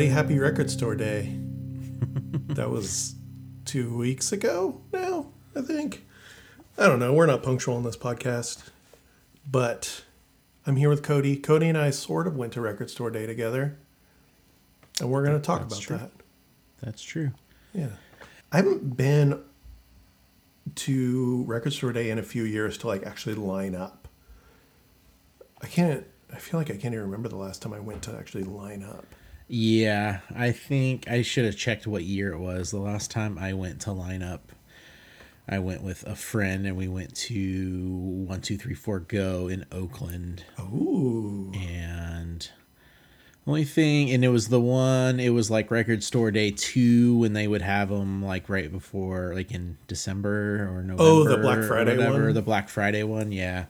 Everybody. Happy Record Store Day. that was two weeks ago now, I think. I don't know. We're not punctual in this podcast. But I'm here with Cody. Cody and I sort of went to Record Store Day together. And we're going to talk That's about true. that. That's true. Yeah. I haven't been to Record Store Day in a few years to like actually line up. I can't, I feel like I can't even remember the last time I went to actually line up. Yeah, I think I should have checked what year it was. The last time I went to line up, I went with a friend and we went to one two three four go in Oakland. Ooh. And only thing, and it was the one. It was like Record Store Day two when they would have them like right before, like in December or November. Oh, the Black Friday whatever, one? The Black Friday one, yeah.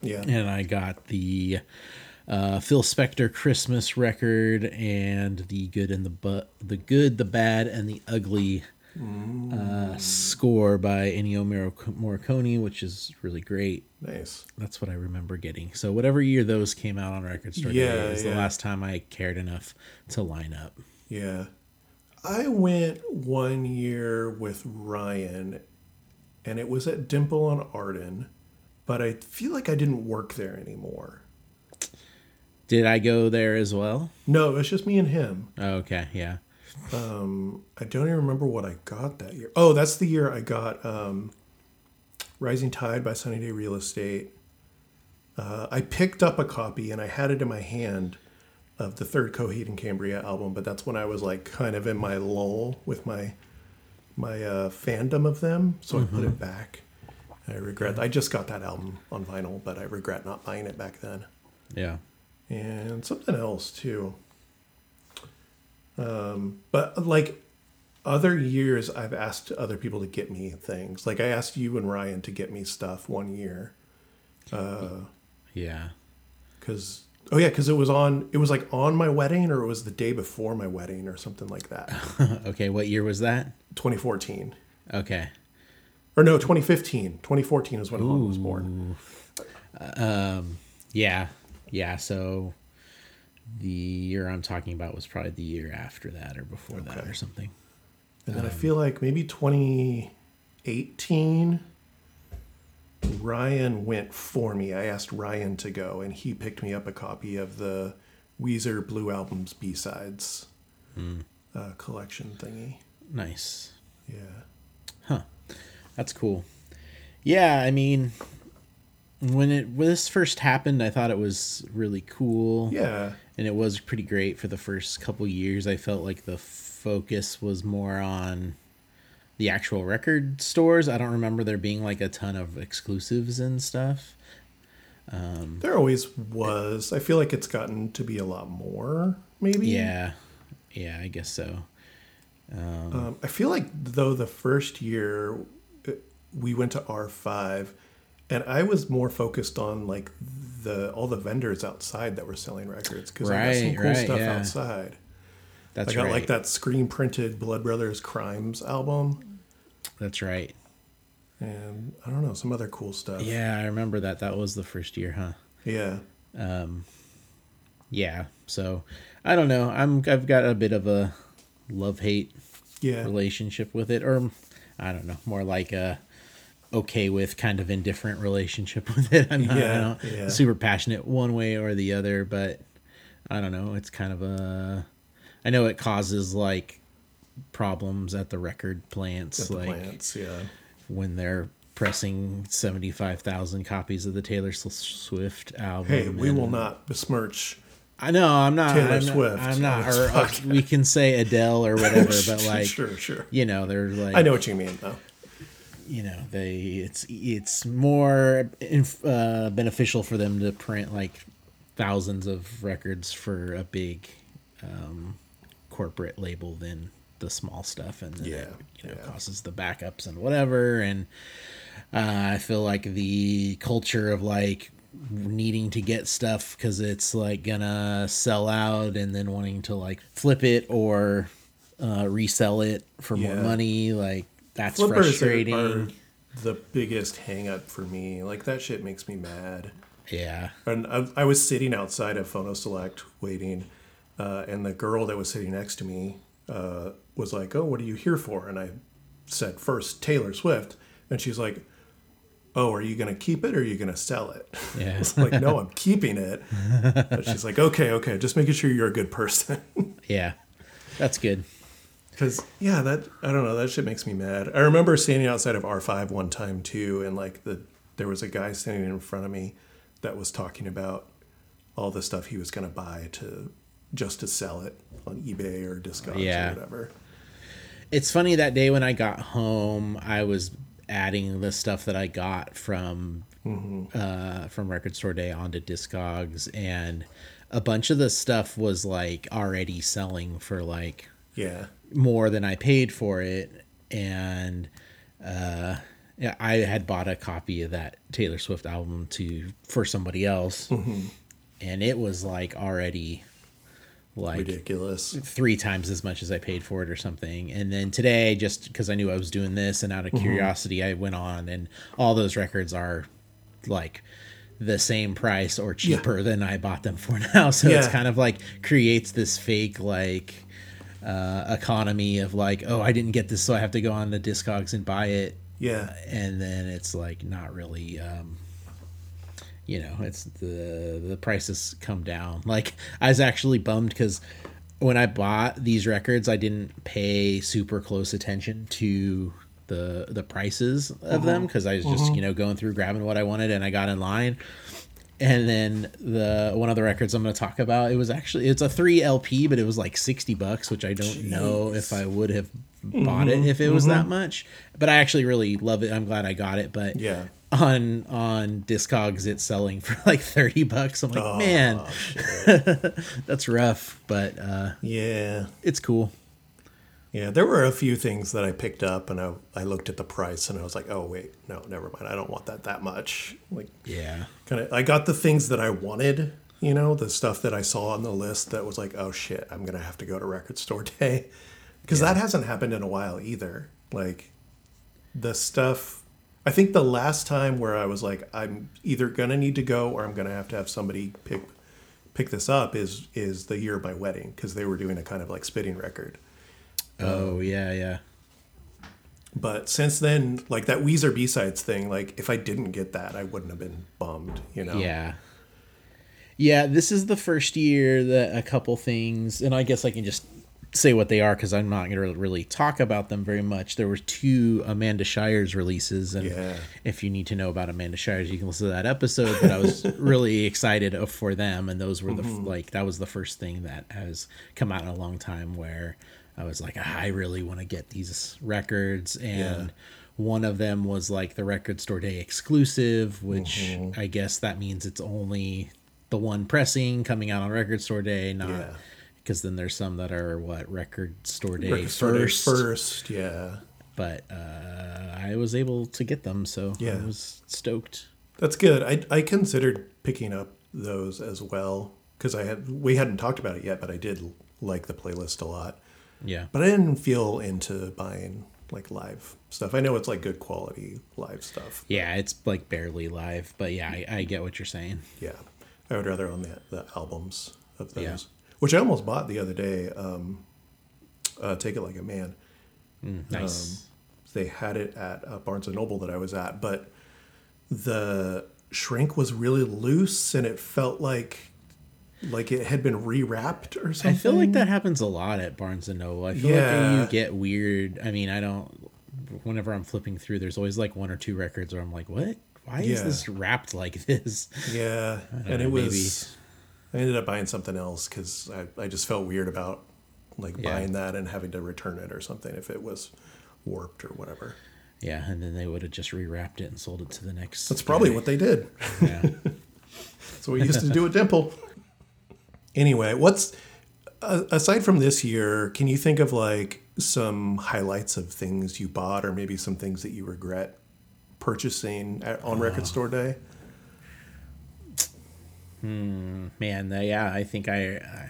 Yeah. and I got the uh, Phil Spector Christmas record and the good and the but the good, the bad, and the ugly uh, score by Ennio Morricone, which is really great. Nice. That's what I remember getting. So whatever year those came out on Record Store Yeah, Day is the last time I cared enough to line up. Yeah. I went one year with Ryan and it was at Dimple on Arden, but I feel like I didn't work there anymore. Did I go there as well? No, it was just me and him. Oh, okay, yeah. Um, I don't even remember what I got that year. Oh, that's the year I got um, Rising Tide by Sunny Day Real Estate. Uh, I picked up a copy and I had it in my hand of the third Coheed and Cambria album, but that's when I was like kind of in my lull with my my uh, fandom of them, so I put it back. I regret. I just got that album on vinyl, but I regret not buying it back then Yeah. And something else too. Um, but like other years, I've asked other people to get me things. Like I asked you and Ryan to get me stuff one year Uh, Yeah. because oh yeah, because it was on. It was like on my wedding, or it was the day before my wedding, or something like that. okay, what year was that? 2014 Okay. or no, 2015. 2014 is when Han was born. Um. Yeah, yeah. So the year I'm talking about was probably the year after that or before that or something. And then I feel like maybe 2018, Ryan went for me. I asked Ryan to go, and he picked me up a copy of the Weezer Blue Albums B sides uh, collection thingy. Nice. Yeah. Huh. That's cool. Yeah, I mean, when it when this first happened, I thought it was really cool. Yeah. and it was pretty great for the first couple years. I felt like the focus was more on the actual record stores. I don't remember there being like a ton of exclusives and stuff. There always was. I feel like it's gotten to be a lot more, maybe. Yeah, yeah, I guess so. Um, I feel like though the first year uh, we went to R5 and I was more focused on like the all the vendors outside that were selling records because I got some cool right, stuff yeah. outside. That's I got right. like that screen printed Blood Brothers Crimes album That's right. and I don't know some other cool stuff. Yeah, I remember that. That was the first year, huh? Yeah. Um, Yeah. So I don't know. I'm I've got a bit of a love hate Yeah. relationship with it, or I don't know, more like a okay with kind of indifferent relationship with it. I'm not, Yeah, yeah. super passionate one way or the other, but I don't know. It's kind of a. I know it causes like problems at the record plants, At like plants, yeah. when they're pressing seventy five thousand copies of the Taylor Swift album. Hey, we and- will not besmirch. I know I'm not Taylor I'm not- Swift I'm not. Or, uh, we can say Adele or whatever, but like sure, sure. you know, they're like I know what you mean though. You know they it's it's more inf- uh, beneficial for them to print like thousands of records for a big um, corporate label than the small stuff. And then Yeah, it, you know yeah. causes the backups and whatever. And uh, i feel like the culture of like needing to get stuff because it's like gonna sell out and then wanting to like flip it or uh, resell it for more money like that's Flippers frustrating are the biggest hang up for me. Like that shit makes me mad. yeah And I, I was sitting outside of Phono Select waiting, uh, and the girl that was sitting next to me uh, was like, "Oh, what are you here for?" And I said first Taylor Swift, and she's like, "Oh, are you gonna keep it or are you gonna sell it?" Yeah. I was like, "No, I'm keeping it." But she's like, "Okay, okay, just making sure you're a good person." Yeah. That's good. Because yeah, that I don't know, that shit makes me mad. I remember standing outside of R5 one time too, and like the there was a guy standing in front of me that was talking about all the stuff he was gonna buy to just to sell it on eBay or Discogs Yeah. or whatever. It's funny that day when I got home, I was adding the stuff that I got from uh, from Record Store Day onto Discogs, and a bunch of the stuff was like already selling for like Yeah. More than I paid for it, and uh, I had bought a copy of that Taylor Swift album to for somebody else, and it was like already like Ridiculous. three times as much as I paid for it or something. And then today, just because I knew I was doing this and out of curiosity, I went on and all those records are like the same price or cheaper than I bought them for now. So it's kind of like creates this fake like uh, economy of like, oh, I didn't get this, so I have to go on the Discogs and buy it. Yeah. And then it's like not really. Um, you know, it's the the prices come down. Like I was actually bummed because when I bought these records, I didn't pay super close attention to the the prices of them because I was just you know going through grabbing what I wanted and I got in line. And then the one of the records I'm going to talk about, it was actually it's a three LP, but it was like sixty bucks, which I don't know if I would have bought it if it was that much. But I actually really love it. I'm glad I got it. But Yeah. on on Discogs it's selling for like 30 bucks. I'm like, Oh, man, that's rough, but uh yeah. it's cool. Yeah, there were a few things that I picked up, and I, I looked at the price, and I was like, "Oh wait, no, never mind. I don't want that that much." Like, Yeah. kind of, I got the things that I wanted, you know, the stuff that I saw on the list that was like, "Oh shit, I'm gonna have to go to record store day," because that hasn't happened in a while either. Like, the stuff. I think the last time where I was like, I'm either gonna need to go or I'm gonna have to have somebody pick pick this up is is the year of my wedding because they were doing a kind of like spitting record. Oh, yeah, yeah. But since then, like that Weezer B sides thing, like if I didn't get that, I wouldn't have been bummed, you know? Yeah. Yeah, this is the first year that a couple things, and I guess I can just say what they are because I'm not going to really talk about them very much. There were two Amanda Shires releases, and Yeah. if you need to know about Amanda Shires, you can listen to that episode. But I was really excited for them, and those were the Mm-hmm. like that was the first thing that has come out in a long time where I was like, "Ah, I really want to get these records, and one of them was like the record store day exclusive, which Mm-hmm. I guess that means it's only the one pressing coming out on record store day, not Yeah. because then there's some that are what record store day Record store day first. first, yeah. But uh, I was able to get them, so Yeah. I was stoked. That's good. I, I considered picking up those as well because I had we hadn't talked about it yet, but I did like the playlist a lot. Yeah, But I didn't feel into buying like live stuff. I know it's like good quality live stuff. yeah, it's like barely live, but yeah, I, I get what you're saying. Yeah, I would rather own the, the albums of those, Yeah. which I almost bought the other day. Um, uh, Take it like a man. Nice. They had it at uh, Barnes and Noble that I was at, but the shrink was really loose, and it felt like like it had been rewrapped or something. I feel like that happens a lot at Barnes and Noble. I feel Yeah. like you get weird. I mean, I don't. Whenever I'm flipping through, there's always like one or two records where I'm like, "What? Why is this wrapped like this?" Yeah, and know, it was. I ended up buying something else because I, I just felt weird about like Yeah. buying that and having to return it or something if it was warped or whatever. Yeah, and then they would have just rewrapped it and sold it to the next. That's probably what they did. Yeah. That's what we used to do at Dimple. Anyway, what's uh, aside from this year? Can you think of like some highlights of things you bought, or maybe some things that you regret purchasing at, on Record Store Day? Hmm, man uh, yeah i think i uh,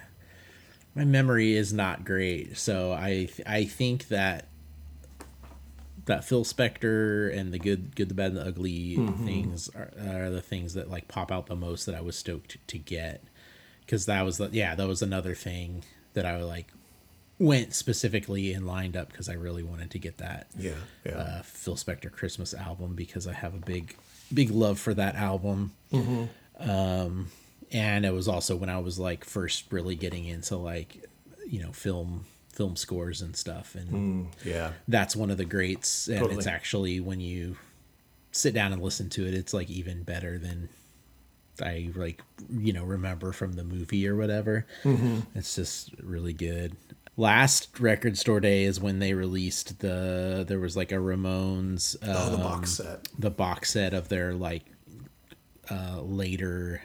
my memory is not great so i i think that that phil spector and the good good the bad and the ugly things are, are the things that like pop out the most that i was stoked to get because that was the yeah that was another thing that I like went specifically and lined up because I really wanted to get that Yeah, yeah. uh, Phil Spector Christmas album because I have a big big love for that album. Um, and it was also when I was like first really getting into like you know film film scores and stuff and yeah. that's one of the greats and it's actually when you sit down and listen to it it's like even better than i like you know remember from the movie or whatever Mm-hmm. it's just really good last record store day is when they released the there was like a ramones uh, Oh, the box set. the box set of their like uh later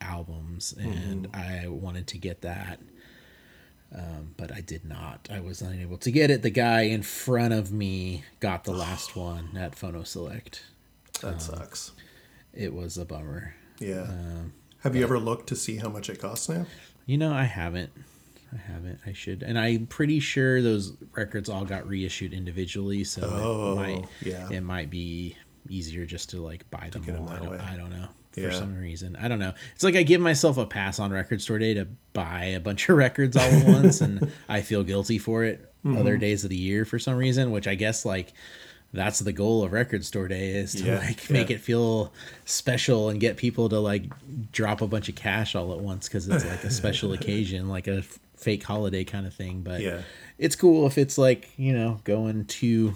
albums and Mm-hmm. i wanted to get that um, but i did not i was unable to get it the guy in front of me got the last one at phono select That Um, sucks. it was a bummer Yeah. um, Have you ever looked to see how much it costs now? you know i haven't i haven't i should and i'm pretty sure those records all got reissued individually so Oh, it might yeah. it might be easier just to like buy them get 'em all. I don't. I don't know for some reason. I don't know. It's like I give myself a pass on record store day to buy a bunch of records all at once, and I feel guilty for it Mm-hmm. other days of the year for some reason. Which I guess like that's the goal of record store day is to Yeah, like make yeah. it feel special and get people to like drop a bunch of cash all at once because it's like a special occasion, like a f- fake holiday kind of thing. But Yeah. it's cool if it's like you know going to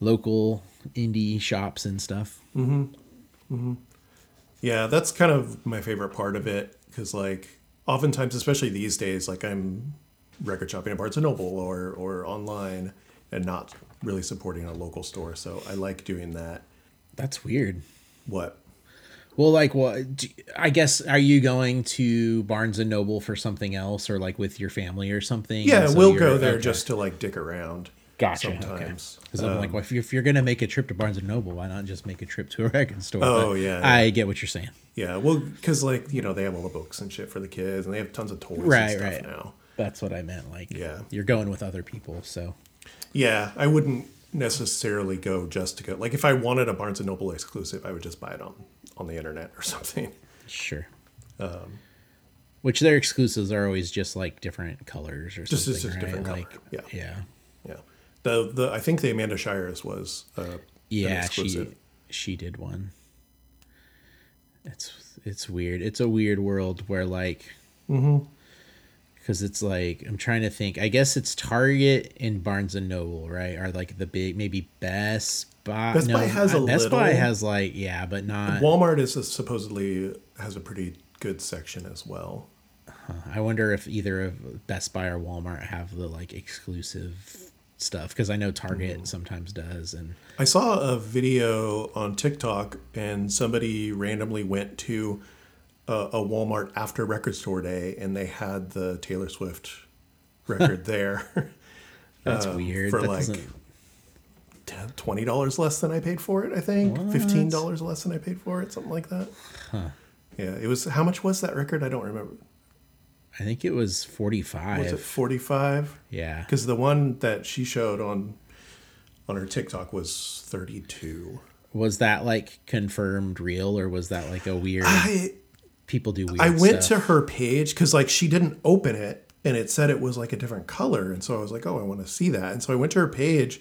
local indie shops and stuff. mm-hmm. Mm-hmm. Yeah, that's kind of my favorite part of it because, like, oftentimes, especially these days, like I'm record shopping at Barnes and Noble or or online and not really supporting a local store. So I like doing that. That's weird. What? Well, like, what? do- I guess are you going to Barnes and Noble for something else, or like with your family or something? Yeah, so we'll go there okay. just to like dick around. Gotcha. Sometimes. Because I'm like, well, if you're, if you're gonna make a trip to Barnes and Noble, why not just make a trip to a record store? Oh, yeah, yeah. I get what you're saying. Yeah, well, because like you know they have all the books and shit for the kids, and they have tons of toys Right, and stuff right. now. That's what I meant. Like, Yeah. you're going with other people, so Yeah, I wouldn't necessarily go just to go. Like if I wanted a Barnes and Noble exclusive, I would just buy it on on the internet or something. sure. Um, Which their exclusives are always just like different colors or Just- something, just right? different color, like, yeah. yeah, Yeah, the the I think the Amanda Shires was uh, yeah. She she did one. It's it's weird. It's a weird world where like, Mm-hmm. Because it's like I'm trying to think. I guess it's Target and Barnes and Noble, right? Are like the big maybe Best Buy. Best Buy has a little Best Buy has like yeah, but not. Walmart is a, supposedly has a pretty good section as well. I wonder if either of Best Buy or Walmart have the like exclusive stuff because I know Target Mm. sometimes does, and I saw a video on TikTok, and somebody randomly went to a, a Walmart after Record Store Day, and they had the Taylor Swift record there. that's uh, weird. for That like doesn't- twenty dollars less than I paid for it. I think fifteen dollars less than I paid for it, something like that. Yeah, it was. How much was that record? I don't remember. I think it was forty five. Was it forty five? Yeah. Because the one that she showed on on her TikTok was thirty two. Was that like confirmed real or was that like a weird? I people do weird. I went stuff. to her page because like she didn't open it and it said it was like a different color, and so I was like, oh, I want to see that, and so I went to her page,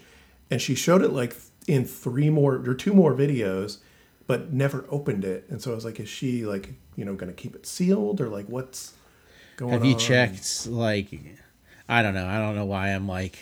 and she showed it like in three more or two more videos, but never opened it, and so I was like, is she like you know going to keep it sealed or like what's going on? Have you checked like? I don't know. I don't know why I'm like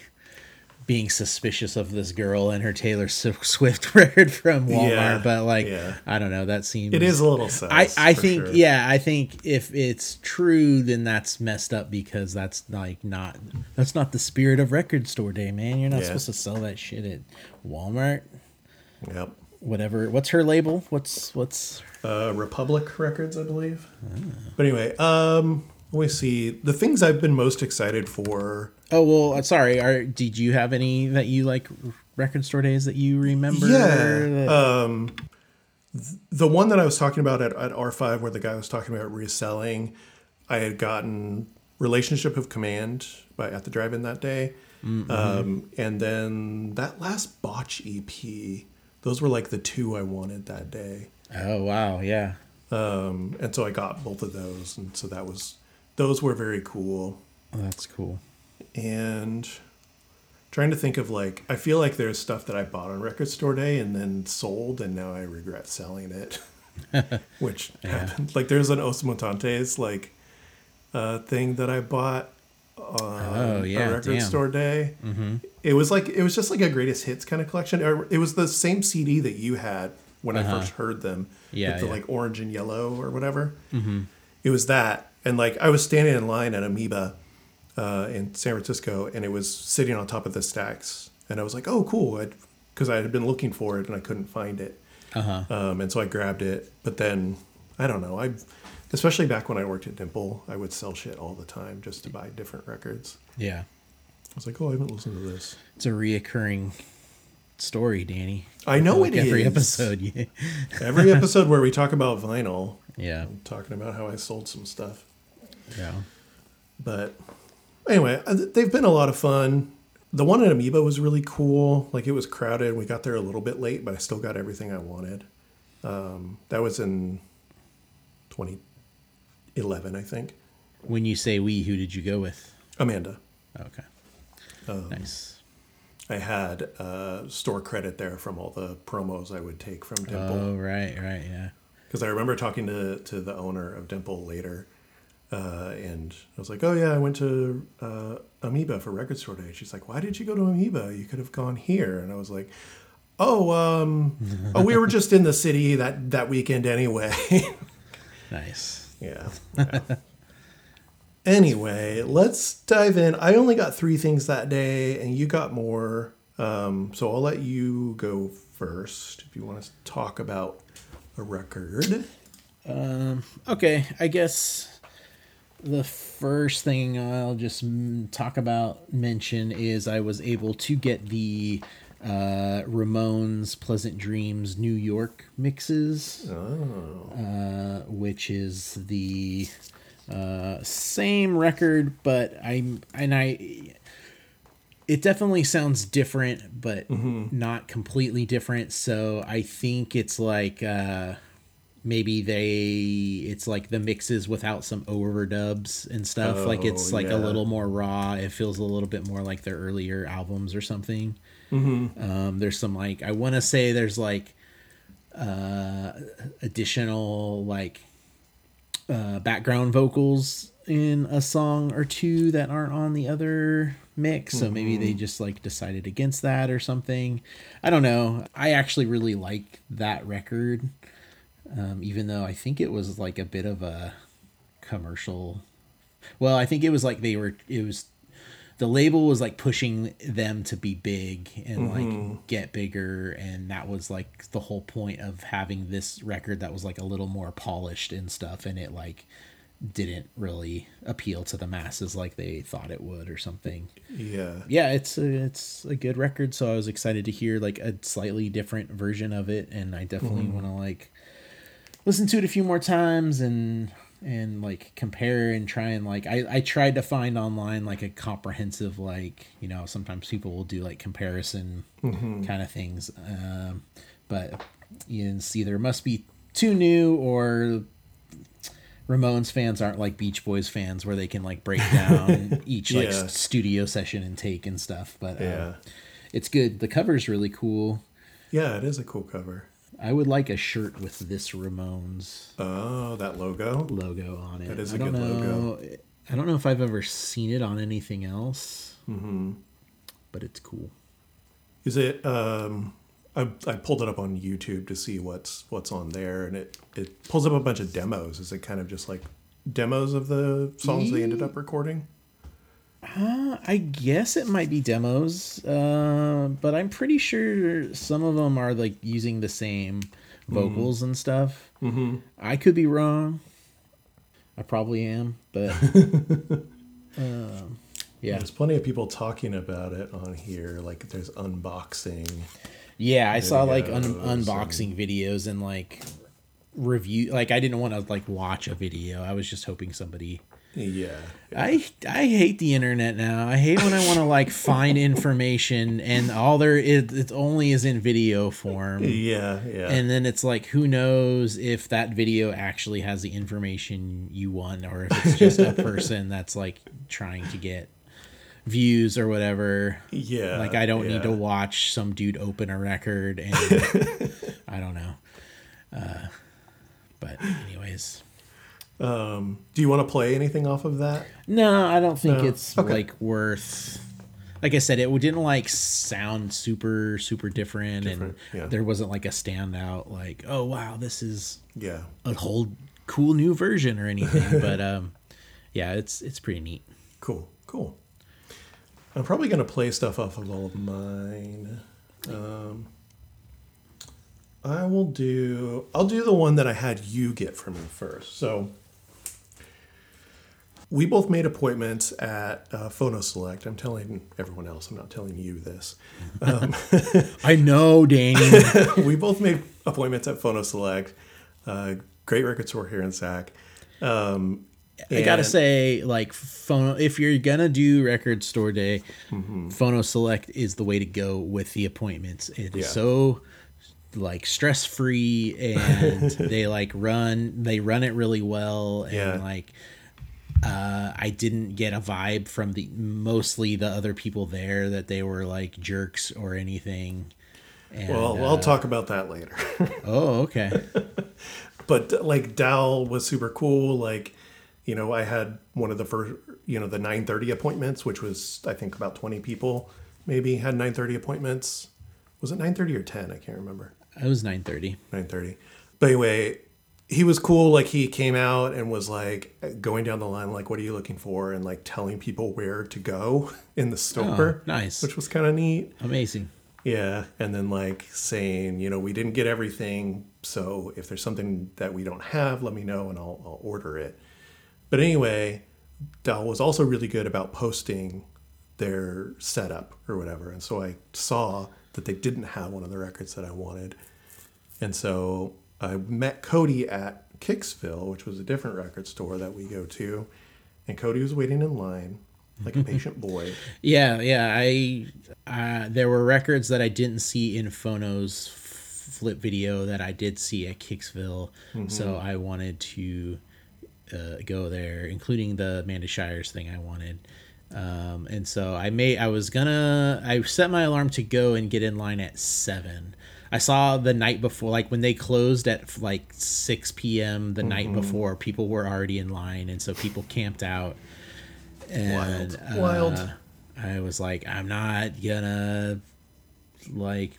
being suspicious of this girl and her Taylor Swift record from Walmart, Yeah, but like yeah. I don't know. That seems It is a little sus. I, I think sure. yeah I think if it's true then that's messed up because that's like not that's not the spirit of record store day man you're not Yeah. supposed to sell that shit at Walmart Yep. whatever what's her label what's what's uh, Republic Records, I believe. But anyway, um, let me see. The things I've been most excited for. Oh well uh, sorry are did you have any that you like record store days that you remember Yeah. Um, the one that I was talking about at, at R5, where the guy was talking about reselling, I had gotten Relationship of Command by at the drive-in that day, um, and then that last Botch EP. Those were like the two I wanted that day. oh wow yeah Um, and so I got both of those, and so that was those were very cool. Oh, that's cool. And trying to think of like I feel like there's stuff that I bought on record store day and then sold, and now I regret selling it. Which happened. Like there's an Os Mutantes like uh, thing that I bought on Oh, yeah, a record damn. store day. Mm-hmm. It was like it was just like a greatest hits kind of collection. It was the same CD that you had when I first heard them. Yeah, with the yeah. like orange and yellow or whatever. Mm-hmm. It was that, and like I was standing in line at Amoeba uh, in San Francisco, and it was sitting on top of the stacks, and I was like, "Oh, cool!" Because I had been looking for it and I couldn't find it, Uh-huh. um, and so I grabbed it. But then I don't know. I, especially back when I worked at Dimple, I would sell shit all the time just to buy different records. Yeah. I was like, "Oh, I haven't listened to this." It's a reoccurring story, Danny. I know like it every is. episode. Yeah. Every episode where we talk about vinyl, Yeah. I'm talking about how I sold some stuff. Yeah. But anyway, uh, they've been a lot of fun. The one at Amoeba was really cool. Like it was crowded. We got there a little bit late, but I still got everything I wanted. Um, that was in 2011, I think. When you say we, who did you go with? Amanda. Okay. Um, nice. I had uh, store credit there from all the promos I would take from Dimple. Oh, right, right, yeah. because I remember talking to to the owner of Dimple later, uh, and I was like, "Oh yeah, I went to uh, Amoeba for Record Store Day." She's like, "Why did you go to Amoeba? You could have gone here." And I was like, "Oh, um, oh, we were just in the city that that weekend anyway." Nice. yeah. yeah. anyway, let's dive in. I only got three things that day, and you got more. Um, so I'll let you go first if you want to talk about a record. Okay, I guess the first thing I'll just talk about, mention, is I was able to get the uh, Ramones Pleasant Dreams New York mixes, uh, which is the uh, same record, but I'm and I. It definitely sounds different, but not completely different. So I think it's like uh, maybe they it's like the mixes without some overdubs and stuff. like it's Oh, like a little more raw. It feels a little bit more like their earlier albums or something. Um, there's some like I want to say there's like uh, additional like uh, background vocals in a song or two that aren't on the other mix. So maybe they just like decided against that or something. I don't know. I actually really like that record, um, even though I think it was like a bit of a commercial. Well, I think it was like they were. It was the label was like pushing them to be big and like get bigger and that was like the whole point of having this record that was like a little more polished and stuff and it like didn't really appeal to the masses like they thought it would or something Yeah. yeah it's a, it's a good record so i was excited to hear like a slightly different version of it and i definitely want to like listen to it a few more times and and like compare and try and like I, I tried to find online like a comprehensive like you know sometimes people will do like comparison kind of things um but you know, it's either must be too new or Ramones fans aren't like Beach Boys fans where they can like break down each like Yeah. s- studio session and take and stuff. But um, Yeah. it's good. The cover's really cool. Yeah, it is a cool cover. I would like a shirt with this Ramones Oh, that logo. logo on it. That is I a don't good know. logo. I don't know if I've ever seen it on anything else, mm-hmm. but it's cool. Is it? Um, I, I pulled it up on YouTube to see what's what's on there, and it it pulls up a bunch of demos. Is it kind of just like demos of the songs they ended up recording? I guess it might be demos, uh, but I'm pretty sure some of them are like using the same vocals and stuff. Mm-hmm. I could be wrong. I probably am, but um, yeah, There's plenty of people talking about it on here. Like there's unboxing. yeah. I saw like un- Videos and- unboxing videos and like review. Like I didn't want to like watch a video. I was just hoping somebody Yeah. I I hate the internet now. I hate when I want to like find information and all there it, it only is in video form. Yeah, yeah. And then it's like who knows if that video actually has the information you want or if it's just a person that's like trying to get views or whatever. yeah. Like I don't need to watch some dude open a record and I don't know. Uh, but anyways, Um, do you want to play anything off of that? no, I don't think No. it's Okay. like worth. Like I said, it didn't like sound super super different, Different, and yeah. there wasn't like a standout like oh wow this is Yeah. a whole cool new version or anything. but um, yeah, it's it's pretty neat. Cool. Cool. I'm probably going to play stuff off of all of mine. Um, I will do. I'll do the one that I had you get for me first. So we both made appointments at uh, Phono Select. I'm telling everyone else. I'm not telling you this. I know, Danny. we both made appointments at Phono Select. Uh, great record store here in Sac. Um, I gotta say, like, phono. If you're gonna do record store day, Mm-hmm. Phono Select is the way to go with the appointments. It is Yeah. so like stress free, and they like run. They run it really well, and Yeah. like. Uh, I didn't get a vibe from the mostly the other people there that they were like jerks or anything. And, well, uh, I'll talk about that later. Oh, okay. but like Dal was super cool. Like, you know, I had one of the first, you know, the 9:30 appointments, which was I think about 20 people, maybe had 9:30 appointments. Was it 9:30 or 10? I can't remember. It was nine thirty. 9:30. But anyway, he was cool. Like he came out and was like going down the line, like, "What are you looking for?" and like telling people where to go in the oh, store. Oh, nice. which was kind of neat. Amazing. Yeah, and then like saying, you know, we didn't get everything, so if there's something that we don't have, let me know and I'll, I'll order it. But anyway, Dell was also really good about posting their setup or whatever, and so I saw that they didn't have one of the records that I wanted, and so I met Cody at Kicksville, which was a different record store that we go to, and Cody was waiting in line like a patient boy. Yeah, yeah. I uh, there were records that I didn't see in Phono's flip video that I did see at Kicksville, so I wanted to uh, go there, including the Amanda Shires thing I wanted. Um, and so I made. I was gonna. I set my alarm to go and get in line at seven. I saw the night before, like when they closed at like six p.m. the night before, people were already in line, and so people camped out. And Wild. Wild. uh, I was like, I'm not gonna like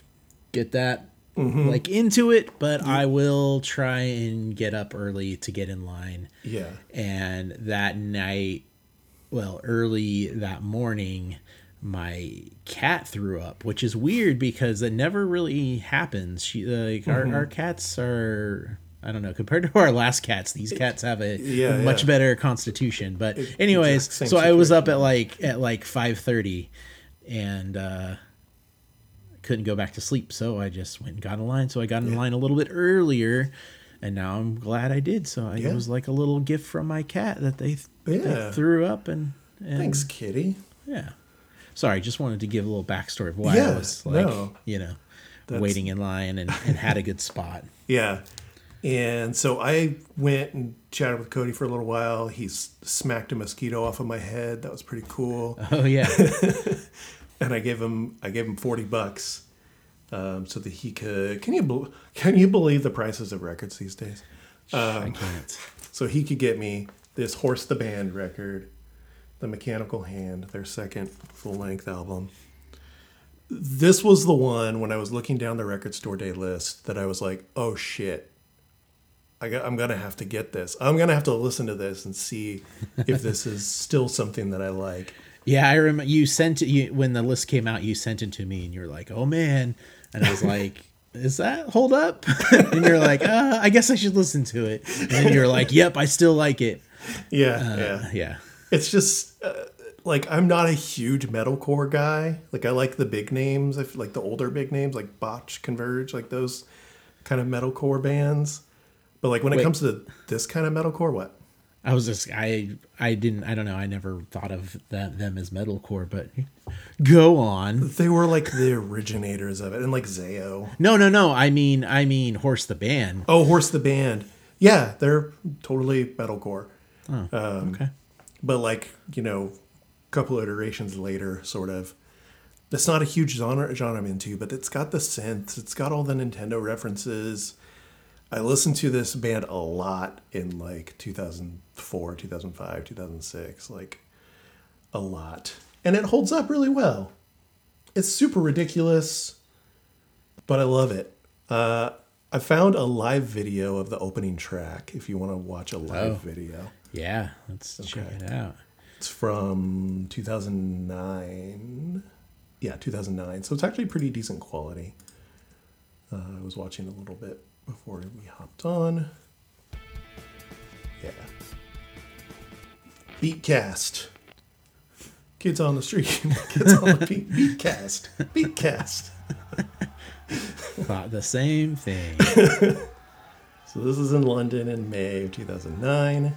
get that Mm-hmm. like into it, but I will try and get up early to get in line. Yeah. And that night, well, early that morning, my cat threw up, which is weird because it never really happens. She like our, Mm-hmm. our cats are I don't know compared to our last cats. These cats have a, Yeah, a much yeah. better constitution. But anyways, exact same so I was up at like at like five thirty, and uh, couldn't go back to sleep. So I just went and got in line. So I got in line a little bit earlier, and now I'm glad I did. So I, Yeah. it was like a little gift from my cat that they, they threw up and, and Thanks, Kitty. yeah. Sorry, just wanted to give a little backstory of why Yeah, I was like, no. you know, That's- waiting in line and, and had a good spot. Yeah. And so I went and chatted with Cody for a little while. He smacked a mosquito off of my head. That was pretty cool. Oh yeah, And I gave him I gave him 40 bucks um, so that he could Can you can you believe the prices of records these days? I can't. So he could get me this Horse the Band record, The Mechanical Hand, their second full length album. This was the one when I was looking down the record store day list that I was like, oh shit. I got, I'm gonna have to get this. I'm gonna have to listen to this and see if this is still something that I like. Yeah, I remember you sent it you, when the list came out. You sent it to me, and you're like, "Oh man," and I was like, "Is that hold up?" and you're like, uh, "I guess I should listen to it." And then you're like, "Yep, I still like it." Yeah, Uh, yeah. yeah, It's just uh, like I'm not a huge metalcore guy. Like I like the big names, I like the older big names like Botch, Converge, like those kind of metalcore bands. But like when it comes to this kind of metalcore, what? I was just I I didn't I don't know I never thought of that them as metalcore, but go on. They were like the originators of it, and like Zao. No, no, no. I mean I mean Horse the band. Oh, Horse the band. Yeah, they're totally metalcore. Oh, Um, okay. But like you know a couple iterations later sort of. That's not a huge genre genre i'm into but it's got the synths it's got all the nintendo references. I listened to this band a lot in like 2004 2005 2006 like a lot. And it holds up really well. It's super ridiculous but i love it. Uh, i found a live video of the opening track if you want to watch a live Oh. video Yeah, let's check it out. it's from 2009. Yeah, 2009. So it's actually pretty decent quality. Uh, I was watching a little bit before we hopped on. Yeah. Beatcast. Kids on the street. Kids on the beat. Beatcast. Beatcast. Thought the same thing. So this is in London in May of 2009.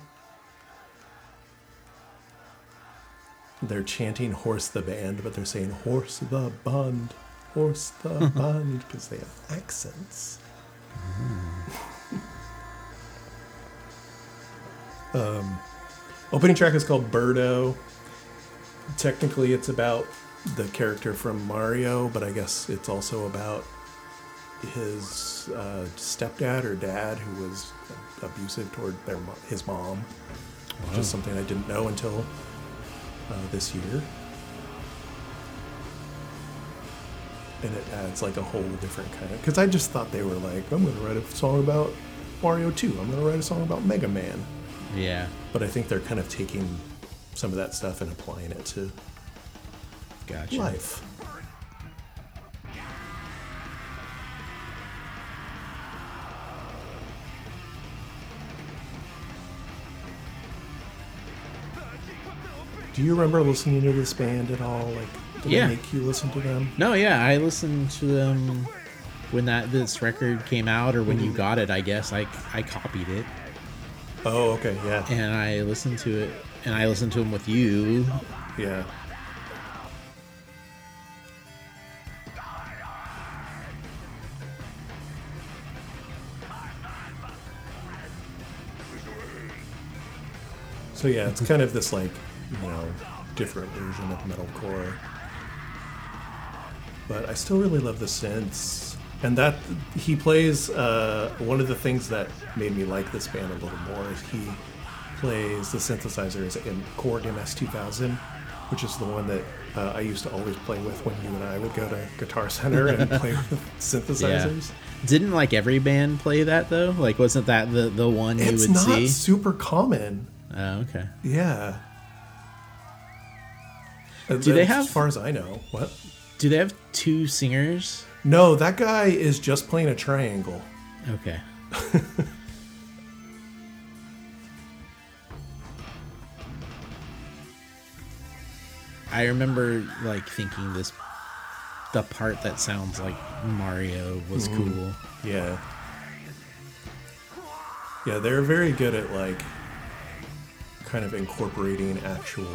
They're chanting Horse the Band, but they're saying Horse the Band, Horse the Band, because they have accents. um, opening track is called Birdo. Technically, it's about the character from Mario, but I guess it's also about his uh, stepdad or dad who was abusive toward their his mom, which is something I didn't know until Uh, this year. And it adds like a whole different kind of because I just thought they were like I'm gonna write a song about Mario 2. I'm gonna write a song about Mega Man. Yeah, But I think they're kind of taking some of that stuff and applying it to gotcha. life. Do you remember listening to this band at all? Like, did Yeah. make you listen to them? No, yeah, I listened to them when that this record came out, or when you mm-hmm. got it. I guess I I copied it Oh, okay, yeah, and I listened to it, and I listened to them with you. yeah. So yeah, it's mm-hmm. kind of this like, you know, different version of metalcore. But I still really love the synths. And that he plays uh, one of the things that made me like this band a little more is he plays the synthesizers in Korg MS2000, which is the one that uh, I used to always play with when you and I would go to Guitar Center and play with synthesizers. Didn't like every band play that though? Like, wasn't that the the one you It's would not super common. Oh, okay. Yeah. Do they have? As far as I know, what? Do they have two singers? No, that guy is just playing a triangle. Okay. I remember like thinking this the part that sounds like Mario was mm-hmm. cool. Yeah. Yeah, they're very good at like kind of incorporating actual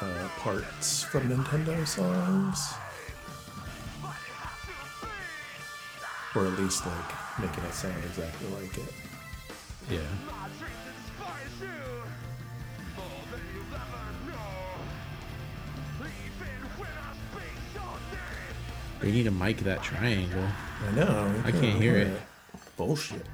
uh, parts from Nintendo songs. Or at least like making it sound exactly like it. Yeah. They need to mic that triangle. I know. I can't hear it. Bullshit.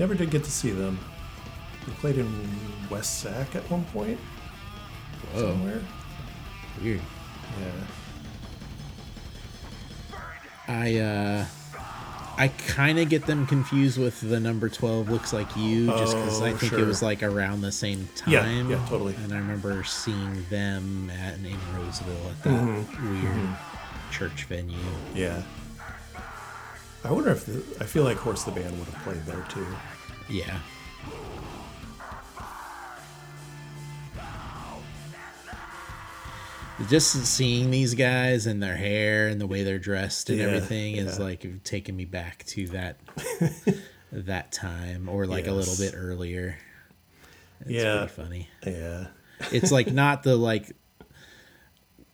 Never did get to see them. They played in West Sac at one point Whoa, somewhere. weird. Yeah. I uh I kind of get them confused with the number 12 looks like you just cuz I Oh, think it was like around the same time. Yeah, yeah, totally. And I remember seeing them at in Roseville at that Mm-hmm. weird church venue. Yeah. I wonder if the, I feel like Horse the Band would have played there too. Yeah. Just seeing these guys and their hair and the way they're dressed and yeah, everything yeah. is like taking me back to that that time or like yes. a little bit earlier. It's yeah. funny. Yeah. it's like not the like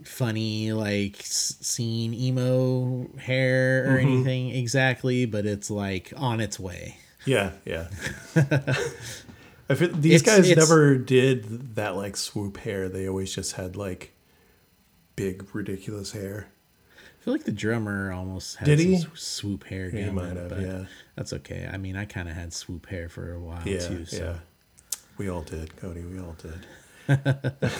funny like scene emo hair or Mm-hmm. anything exactly, but it's like on its way. Yeah, yeah. I feel, these It's- guys it's- never did that like swoop hair. They always just had like big ridiculous hair. I feel like the drummer almost had Did he? swoop hair. He might have, but yeah. That's okay. I mean, I kind of had swoop hair for a while Yeah, too. So. yeah. We all did, Cody. We all did.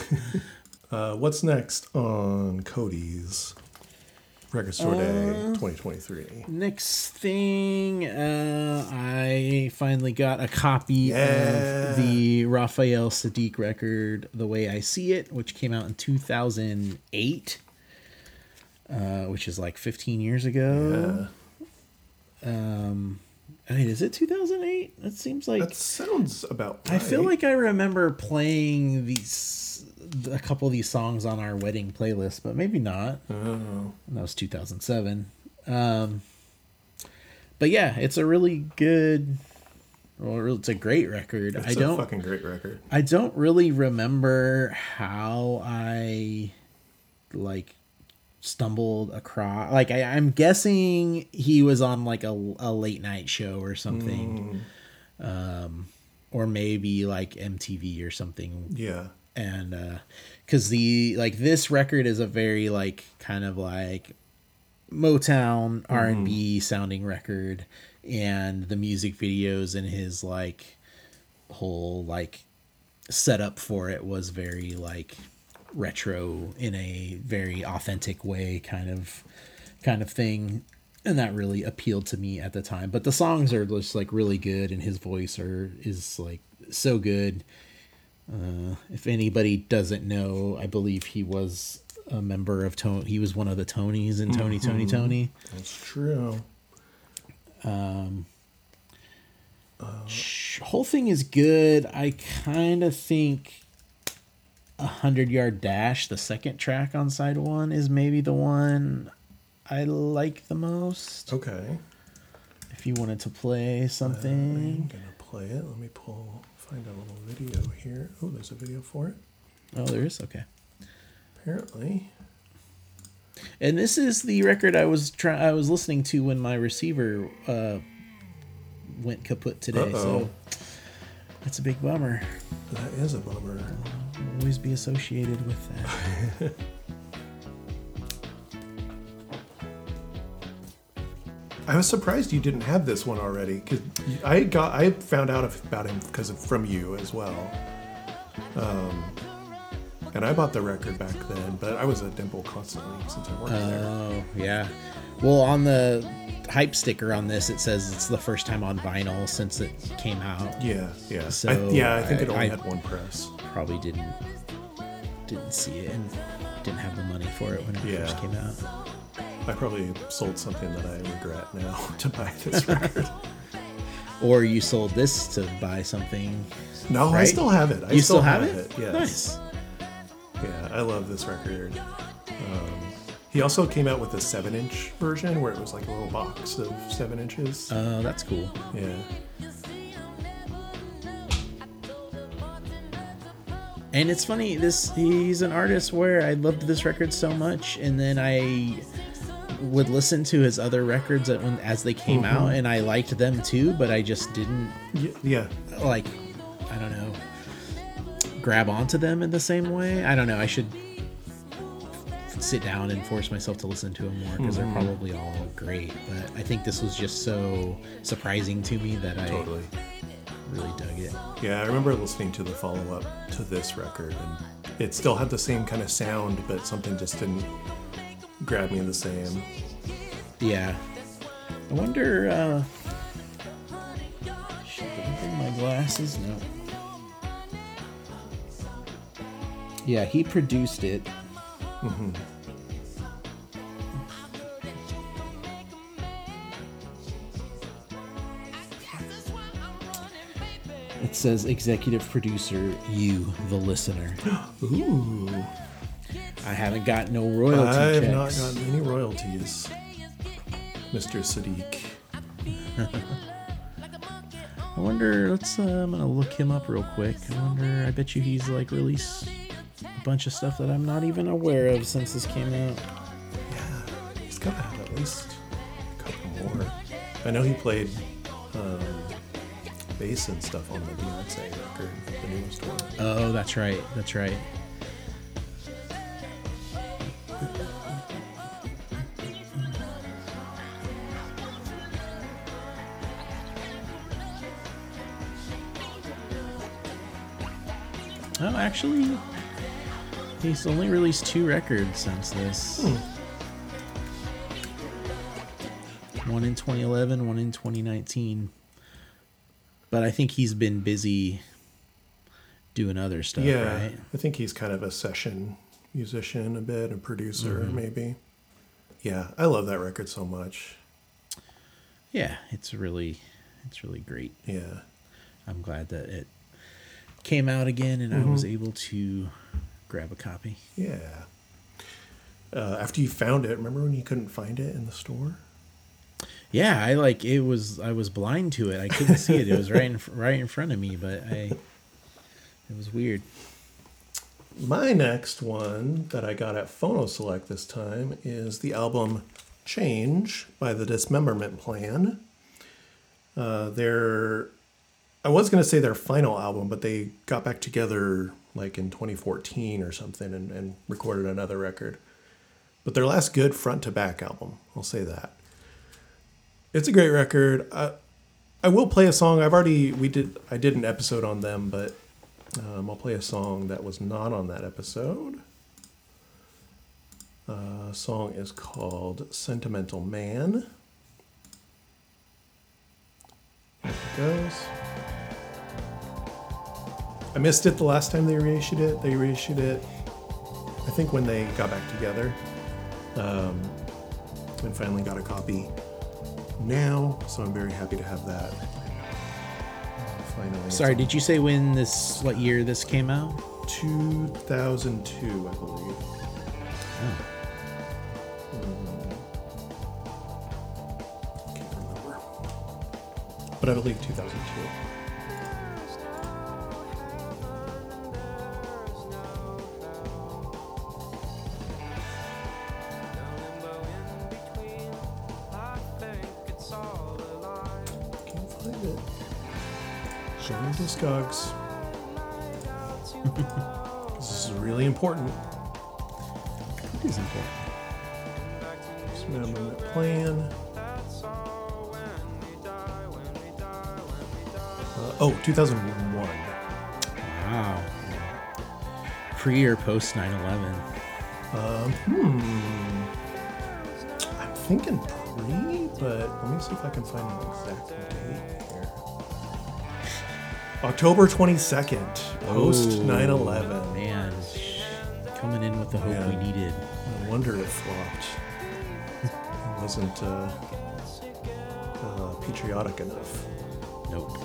uh, what's next on Cody's Record Store Uh, Day 2023? Next thing, uh, I finally got a copy Yeah. of the Raphael Saadiq record, The Way I See It, which came out in 2008, uh, which is like 15 years ago. Yeah. Um, I mean, is it 2008? It seems like. That sounds about I feel like I remember playing these a couple of these songs on our wedding playlist, but maybe not. Oh, That was 2007. Um, but yeah, it's a really good. Well, it's a great record. it's I a don't. fucking great record. I don't really remember how I like stumbled across. Like I, I'm guessing he was on like a, a late night show or something, um, or maybe like MTV or something Yeah. And uh because the like this record is a very like kind of like motown r&b sounding record and the music videos and his like whole like setup for it was very like retro in a very authentic way kind of kind of thing and that really appealed to me at the time. But the songs are just like really good and his voice are is like so good uh, if anybody doesn't know, I believe he was a member of Tony. He was one of the Tonys in Tony, Tony, mm-hmm. Tony. That's true. Um, sh- Whole thing is good. I kind of think a hundred yard dash, the second track on side one, is maybe the one I like the most. Okay. If you wanted to play uh, I'm something, gonna play it. Let me pull, find a little video here. Oh, there's a video for it. oh, there is okay. Apparently. And this is the record I was try- I was listening to when my receiver uh, went kaput today. So Uh-oh. that's a big bummer. That is a bummer. I'll always be associated with that. I was surprised you didn't have this one already because I got I found out about him because of from you as well. Um, and I bought the record back then, but I was at Dimple constantly since I worked there. oh yeah. Well, on the hype sticker on this, it says it's the first time on vinyl since it came out. Yeah, yeah, So, I, yeah. I think it only I- had one press. Probably didn't didn't see it and didn't have the money for it when it Yeah. first came out. I probably sold something that I regret now to buy this record. Or you sold this to buy something. No, I still have it. I you still have it? Yes. Nice. Yeah, I love this record. Um, he also came out with a seven-inch version where it was like a little box of seven inches. Oh, that's cool. yeah. And it's funny, this he's an artist where I loved this record so much, and then I would listen to his other records when as they came Mm-hmm. out, and I liked them too, but I just didn't Yeah. like, I don't know, grab onto them in the same way. I don't know. I should sit down and force myself to listen to them more because Mm-hmm. they're probably all great. But I think this was just so surprising to me that I Totally. really dug it. Yeah, I remember listening to the follow-up to this record, and it still had the same kind of sound, but something just didn't grab me in the same. Yeah. I wonder, uh. Did I bring my glasses? No. Yeah, he produced it. It says executive producer, you, the listener. Ooh. I haven't got no royalty I have checks. not gotten any royalties, Mr. Saadiq. I wonder. Let's. Uh, I'm gonna look him up real quick. I wonder. I bet you he's like released a bunch of stuff that I'm not even aware of since this came out. Yeah, he's got to have at least a couple more. I know he played um, bass and stuff on the Beyonce record, the newest one. Oh, that's right. That's right. Actually, he's only released two records since this. One in 2011, one in 2019. But I think he's been busy doing other stuff, yeah, right? I think he's kind of a session musician, a bit, a producer, Mm-hmm. maybe. Yeah, I love that record so much. Yeah, it's really it's really great. Yeah. I'm glad that it came out again and I was able to grab a copy. Yeah. Uh, after you found it, remember when you couldn't find it in the store? Yeah, I like it was I was blind to it. I couldn't see it. It was right in right in front of me, but I it was weird. My next one that I got at Phono Select this time is the album Change by the Dismemberment Plan. Uh, their, I was going to say their final album, but they got back together like in 2014 or something and, and recorded another record. But their last good front to back album, I'll say that. It's a great record. I, I will play a song. I've already we did I did an episode on them, but um, I'll play a song that was not on that episode. Uh, song is called Sentimental Man. Here it goes. I missed it the last time they reissued it. They reissued it, I think, when they got back together. Um, and finally got a copy now, so I'm very happy to have that. Finally. Sorry, did you say when this what year this came out? 2002, I believe. Oh. Can't remember. But I believe 2002. Discogs. this is really important. It is important. Dismemberment plan. Uh, oh, 2001. Wow. Pre or post 9/11? Um, hmm. I'm thinking pre, but let me see if I can find an exact date here. October 22nd, post 9 11. Man, coming in with the hope Yeah. we needed. I wonder it flopped. It wasn't uh, uh, patriotic enough. Nope.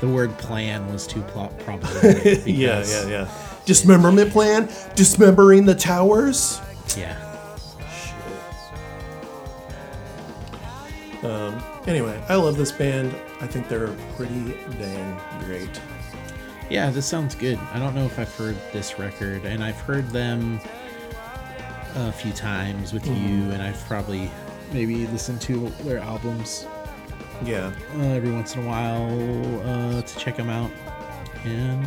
The word plan was too pl- problematic. Yeah, yeah, yeah. Dismemberment plan? Dismembering the towers? Yeah. Shit. Um, anyway, I love this band. I think they're pretty dang great. Yeah, this sounds good. I don't know if I've heard this record, and I've heard them a few times with Mm-hmm. you, and I've probably maybe listened to their albums Yeah. uh, every once in a while uh, to check them out. And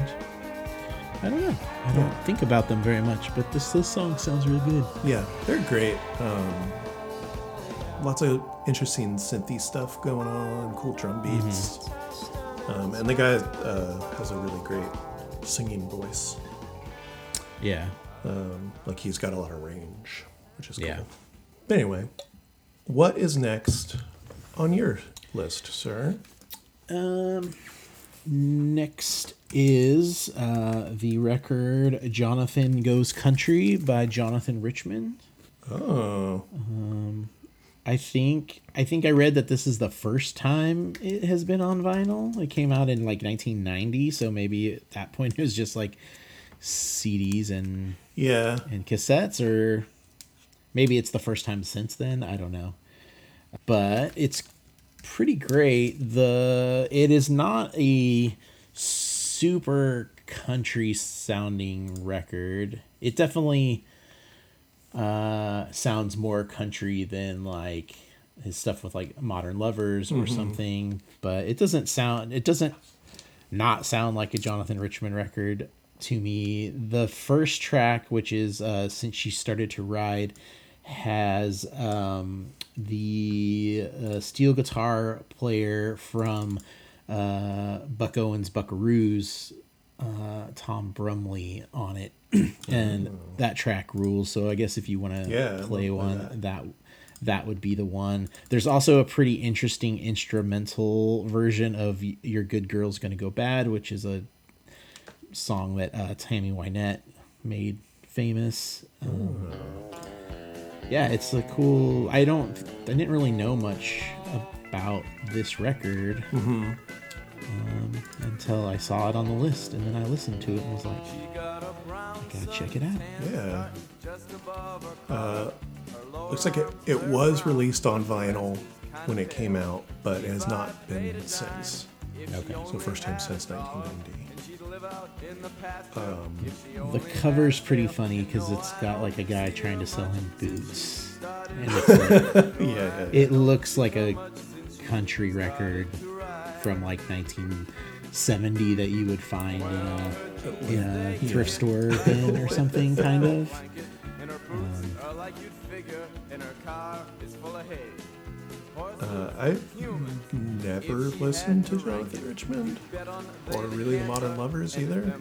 I don't know. I don't Yeah. think about them very much, but this this song sounds really good. Yeah, they're great. Um, lots of interesting synthy stuff going on, cool drum beats. Um, and the guy uh, has a really great singing voice. Yeah. Um, like he's got a lot of range, which is cool. Yeah. But anyway, what is next on your list, sir? Um, next is uh, the record "Jonathan Goes Country" by Jonathan Richman. Oh, I think I think I read that this is the first time it has been on vinyl. It came out in like 1990, so maybe at that point it was just like CDs and Yeah. and cassettes, or maybe it's the first time since then. I don't know, but it's pretty great. The it is not a super country sounding record. It definitely uh, sounds more country than like his stuff with like Modern Lovers or something, but it doesn't sound. It doesn't not sound like a Jonathan Richman record to me. The first track, which is uh, since she started to ride, has um, the uh, steel guitar player from uh, Buck Owens Buckaroos, uh, Tom Brumley on it, and that track rules. So I guess if you want to Yeah, play one, that. that that would be the one. There's also a pretty interesting instrumental version of "Your Good Girl's Gonna Go Bad," which is a song that uh, Tammy Wynette made famous. Um, yeah, it's a cool. I don't. I didn't really know much about this record um, until I saw it on the list, and then I listened to it and was like, I gotta check it out. Yeah. Uh, looks like it, it was released on vinyl when it came out, but it has not been since. Okay. So first time since 1990. The cover's pretty funny because it's got like a guy trying to sell him boots. And it's like, Yeah, yeah. it looks like a country record from like 1970 that you would find in a, in a thrift store bin or something, kind of. Uh, I've never listened to Jonathan Richman or really the Modern Lovers either.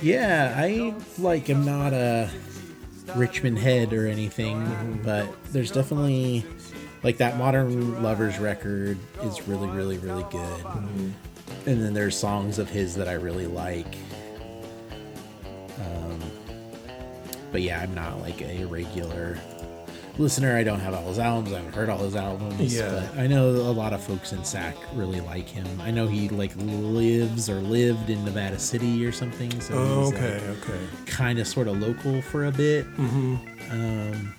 Yeah, I like am not a Richman head or anything, but there's definitely like that Modern Lovers record is really, really, really good. And then there's songs of his that I really like. Um, but yeah, I'm not like a regular listener. I don't have all his albums. I haven't heard all his albums. Yeah. But I know a lot of folks in SAC really like him. I know he like lives or lived in Nevada City or something. So Oh, he's, okay, like, okay. kind of sort of local for a bit. Mm-hmm. Um,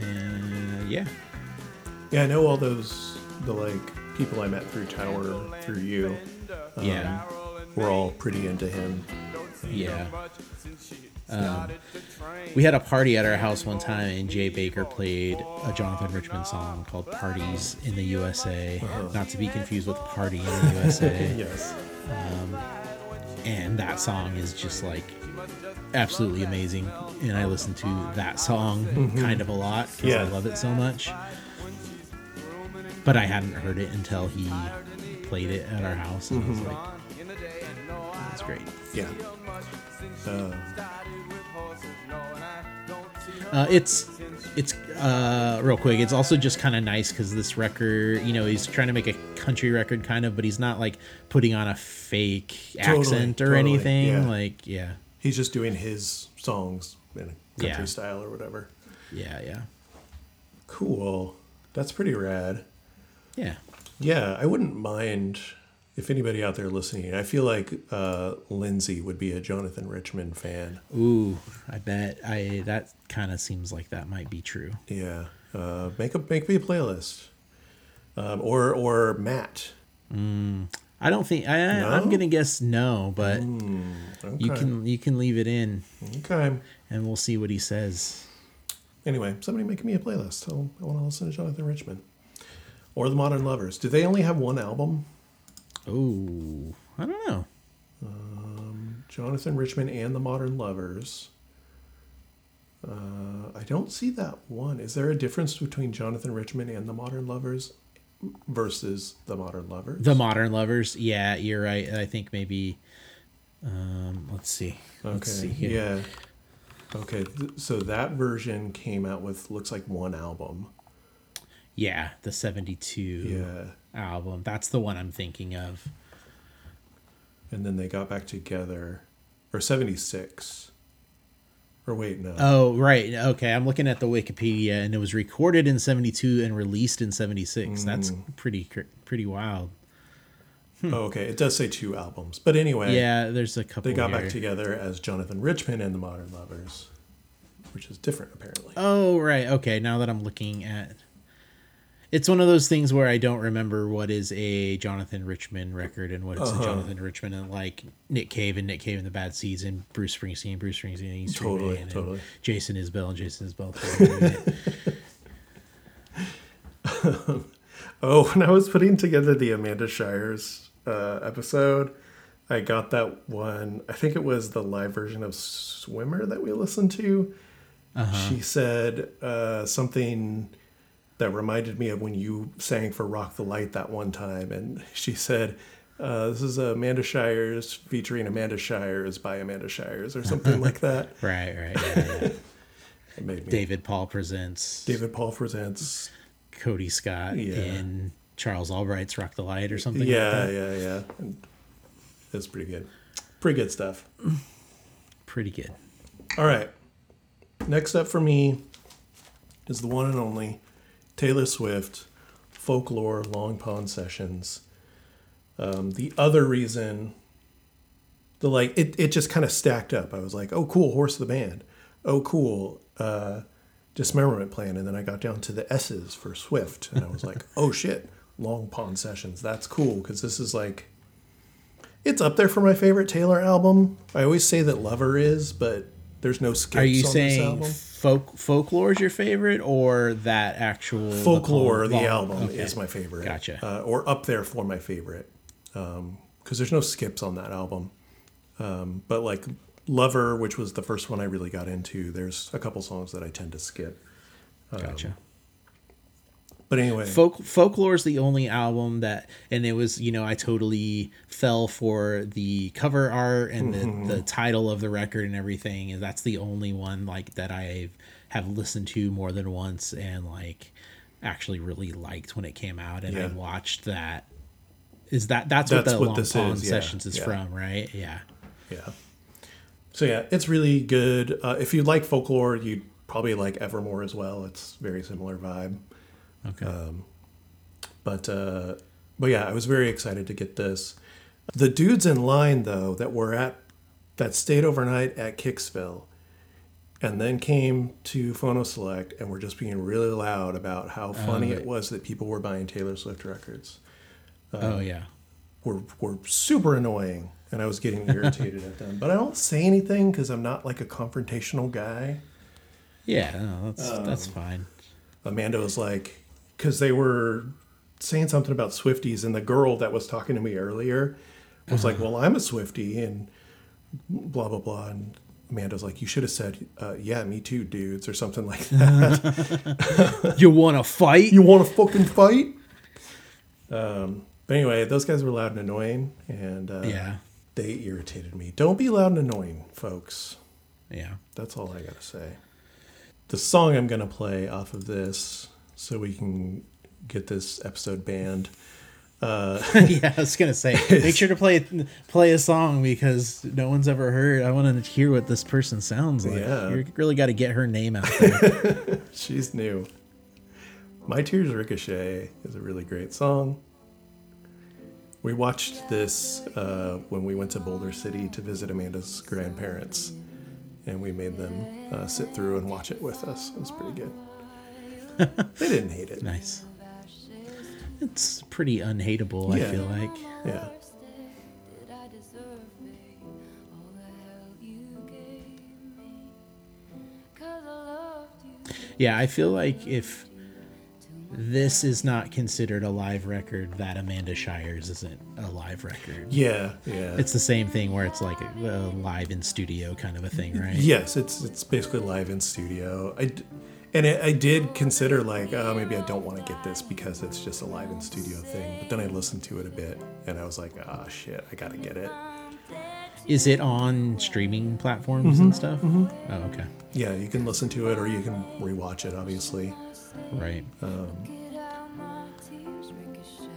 and yeah, Yeah, I know all those, the like people I met through Tower, through you, um, yeah, were all pretty into him. yeah. Um, we had a party at our house one time, and Jay Baker played a Jonathan Richman song called "Parties in the USA," not to be confused with "Party in the USA." Yes. and that song is just like absolutely amazing. And i listen to that song kind of a lot because Yeah. i love it so much. But i hadn't heard it until he played it at our house and i was like that's great. Yeah. Uh, uh, it's it's uh, real quick. It's also just kind of nice because this record you know he's trying to make a country record kind of but he's not like putting on a fake Totally, accent or totally, anything yeah. like yeah he's just doing his songs in a country Yeah. style or whatever. yeah yeah Cool. That's pretty rad. yeah Yeah, I wouldn't mind if anybody out there listening. I feel like uh, Lindsay would be a Jonathan Richman fan. Ooh, I bet I that kind of seems like that might be true. Yeah, uh, make a make me a playlist, um, or or Matt. I don't think I, I I'm gonna guess no, but Okay. you can you can leave it in Okay. and we'll see what he says. Anyway, somebody make me a playlist. I'll, I want to listen to Jonathan Richman or the Modern Lovers. Do they only have one album? Oh, I don't know. Jonathan Richman and the Modern Lovers. Uh, I don't see that one. Is there a difference between Jonathan Richman and the Modern Lovers versus the Modern Lovers? The Modern Lovers. Yeah, you're right. I think maybe. Um, let's see. Let's see Okay. here. Yeah. Okay. So that version came out with looks like one album. Yeah, the '72 Yeah. album. That's the one I'm thinking of. And then they got back together, or seventy six. Or wait, no. Oh, right. Okay, I'm looking at the Wikipedia, and it was recorded in '72 and released in '76. That's Mm. pretty pretty wild. Oh, okay. It does say two albums, but anyway, Yeah, there's a couple. they got here. back together as Jonathan Richman and the Modern Lovers, which is different apparently. Oh right, okay. Now that I'm looking at, it's one of those things where I don't remember what is a Jonathan Richman record and what is Uh-huh. a Jonathan Richman and like Nick Cave and Nick Cave and the Bad Seeds and Bruce Springsteen, Bruce Springsteen, and East Totally, totally. Jason Isbell and Jason Isbell. Oh, when I was putting together the Amanda Shires uh, episode, I got that one. I think it was the live version of Swimmer that we listened to. She said uh, something that reminded me of when you sang for Rock the Light that one time. And she said, uh, This is Amanda Shires featuring Amanda Shires by Amanda Shires or something like that. right, right. Yeah, yeah. It made me. David Paul presents David Paul presents. Cody Scott Yeah. in Charles Albright's Rock the Light or something. Yeah, like that. yeah, yeah. And It's pretty good. Pretty good stuff. pretty good. All right. Next up for me is the one and only Taylor Swift Folklore Long Pond Sessions. Um, the other reason, the like, it, it just kind of stacked up. I was like, oh, cool, Horse of the Band. Oh, cool, uh, Dismemberment Plan. And then I got down to the S's for Swift. And I was like, oh, shit, Long Pond Sessions. That's cool because this is like, it's up there for my favorite Taylor album. I always say that Lover is, but there's no skips Are you on this saying album. Folk folklore is your favorite or that actual Folklore, the long- album, okay. is my favorite. Gotcha. Uh, or up there for my favorite. Because there's no skips on that album. Um, but like Lover, which was the first one I really got into, there's a couple songs that I tend to skip. Gotcha. But anyway, Folk folklore is the only album that, and it was you know I totally fell for the cover art and Mm-hmm. the, the title of the record and everything, and that's the only one like that I have listened to more than once and like actually really liked when it came out, and I watched that. Is that that's, That's what the what Long this Pond is, yeah, Sessions is yeah. from, right? Yeah. yeah. So yeah, it's really good. Uh, if you like folklore, you'd probably like Evermore as well. It's very similar vibe. Okay. But uh, but yeah, I was very excited to get this. The dudes in line though that were at that stayed overnight at Kicksville and then came to Phono Select and were just being really loud about how funny right. it was that people were buying Taylor Swift records. oh yeah. Were were super annoying and I was getting irritated at them. But I don't say anything because I'm not like a confrontational guy. Yeah, no, that's that's Um, fine. Amanda was like, because they were saying something about Swifties, and the girl that was talking to me earlier was like, "Well, I'm a Swifty," and blah blah blah. And Amanda was like, "You should have said, uh, yeah, me too, dudes," or something like that. You want to fight? you want to fucking fight? Um, but anyway, those guys were loud and annoying, and uh, yeah, they irritated me. Don't be loud and annoying, folks. yeah. That's all I gotta say. The song I'm gonna play off of this, so we can get this episode banned. yeah, I was gonna say, make sure to play play a song because no one's ever heard. I want to hear what this person sounds like. Yeah. You really got to get her name out there. She's new. My Tears Ricochet is a really great song. We watched this uh, when we went to Boulder City to visit Amanda's grandparents, and we made them uh, sit through and watch it with us. It was pretty good. they didn't hate it. nice. It's pretty unhateable. Yeah. I feel like. Yeah. Did I deserve me? All the hell you gave me? 'Cause I loved you. Yeah, I feel like if this is not considered a live record, that Amanda Shires isn't a live record. Yeah. Yeah. It's the same thing where it's like a, a live in studio kind of a thing, right? Yes, it's it's basically live in studio. I and it, I did consider like, oh, maybe I don't want to get this because it's just a live in studio thing. But then I listened to it a bit, and I was like, ah, shit, I gotta get it. Is it on streaming platforms and stuff? Oh, okay. Yeah, you can listen to it, or you can rewatch it. Obviously, Right. Get out my tears ricochet.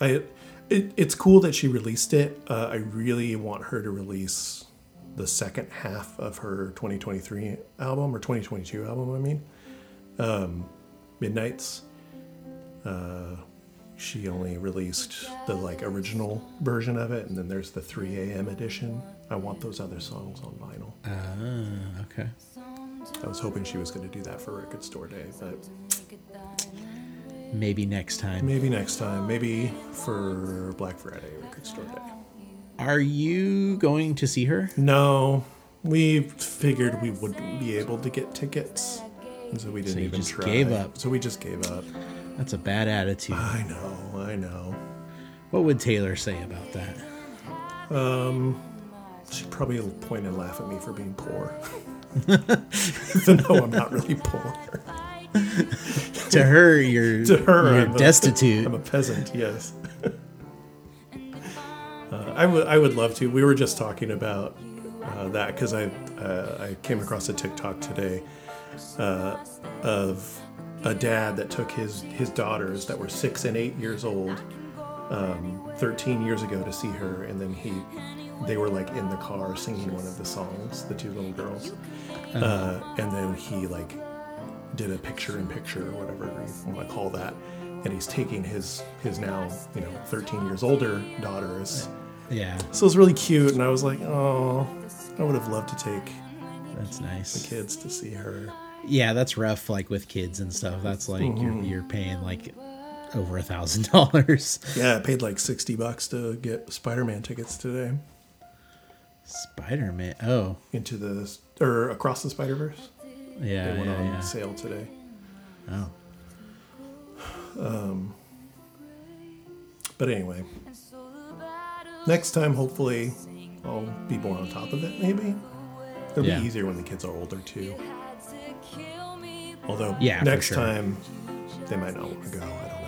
I it, it's cool that she released it. Uh, I really want her to release the second half of her 2023 album or 2022 album. I mean, um, Midnights. Uh, she only released the like original version of it, and then there's the 3 a.m. edition. I want those other songs on vinyl. Ah, okay. I was hoping she was going to do that for Record Store Day, but Maybe next time. maybe next time. Maybe for Black Friday Record Store Day. Are you going to see her? No, we figured we wouldn't be able to get tickets, and so we didn't you even just try. gave up. So we just gave up. That's a bad attitude. I know, I know. What would Taylor say about that? Um, she'd probably point and laugh at me for being poor. Even though I'm not really poor. To her, you're To her, you're I'm a- destitute. I'm a peasant, yes. Uh, I would I would love to. We were just talking about uh, that because I uh, I came across a TikTok today uh, of a dad that took his his daughters that were six and eight years old um, 13 years ago to see her, and then he they were like in the car singing one of the songs, the two little girls, uh, and then he like did a picture in picture or whatever you want to call that. And he's taking his his now you know 13 years older daughters yeah, so it's really cute and i was like oh i would have loved to take that's nice. The kids to see her Yeah, that's rough. Like with kids and stuff. That's like Mm-hmm. you're you're paying like over a thousand dollars. yeah i paid like 60 bucks to get spider-man tickets today Spider Man. Oh, into the or across the spider-verse yeah, they went yeah, on yeah. sale today Oh, Um. but anyway next time hopefully i'll be more on top of it maybe it'll Yeah. be easier when the kids are older too although Yeah, next sure. time they might not want to go i don't know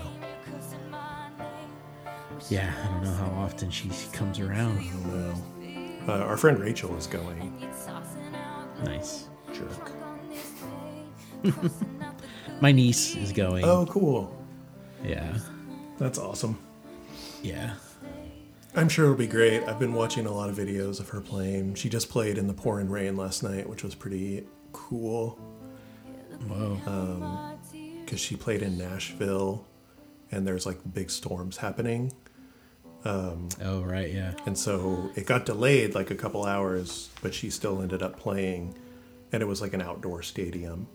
yeah. I don't know how often she comes around. I don't know. Uh, our friend Rachel is going. Nice. Jerk. My niece is going. Oh, cool. Yeah, That's awesome. yeah. I'm sure it'll be great. I've been watching a lot of videos of her playing. She just played in the pouring rain last night, which was pretty cool Whoa. because um, she played in Nashville and there's like big storms happening. Um, oh, right. Yeah. And so it got delayed like a couple hours, but she still ended up playing. And it was like an outdoor stadium.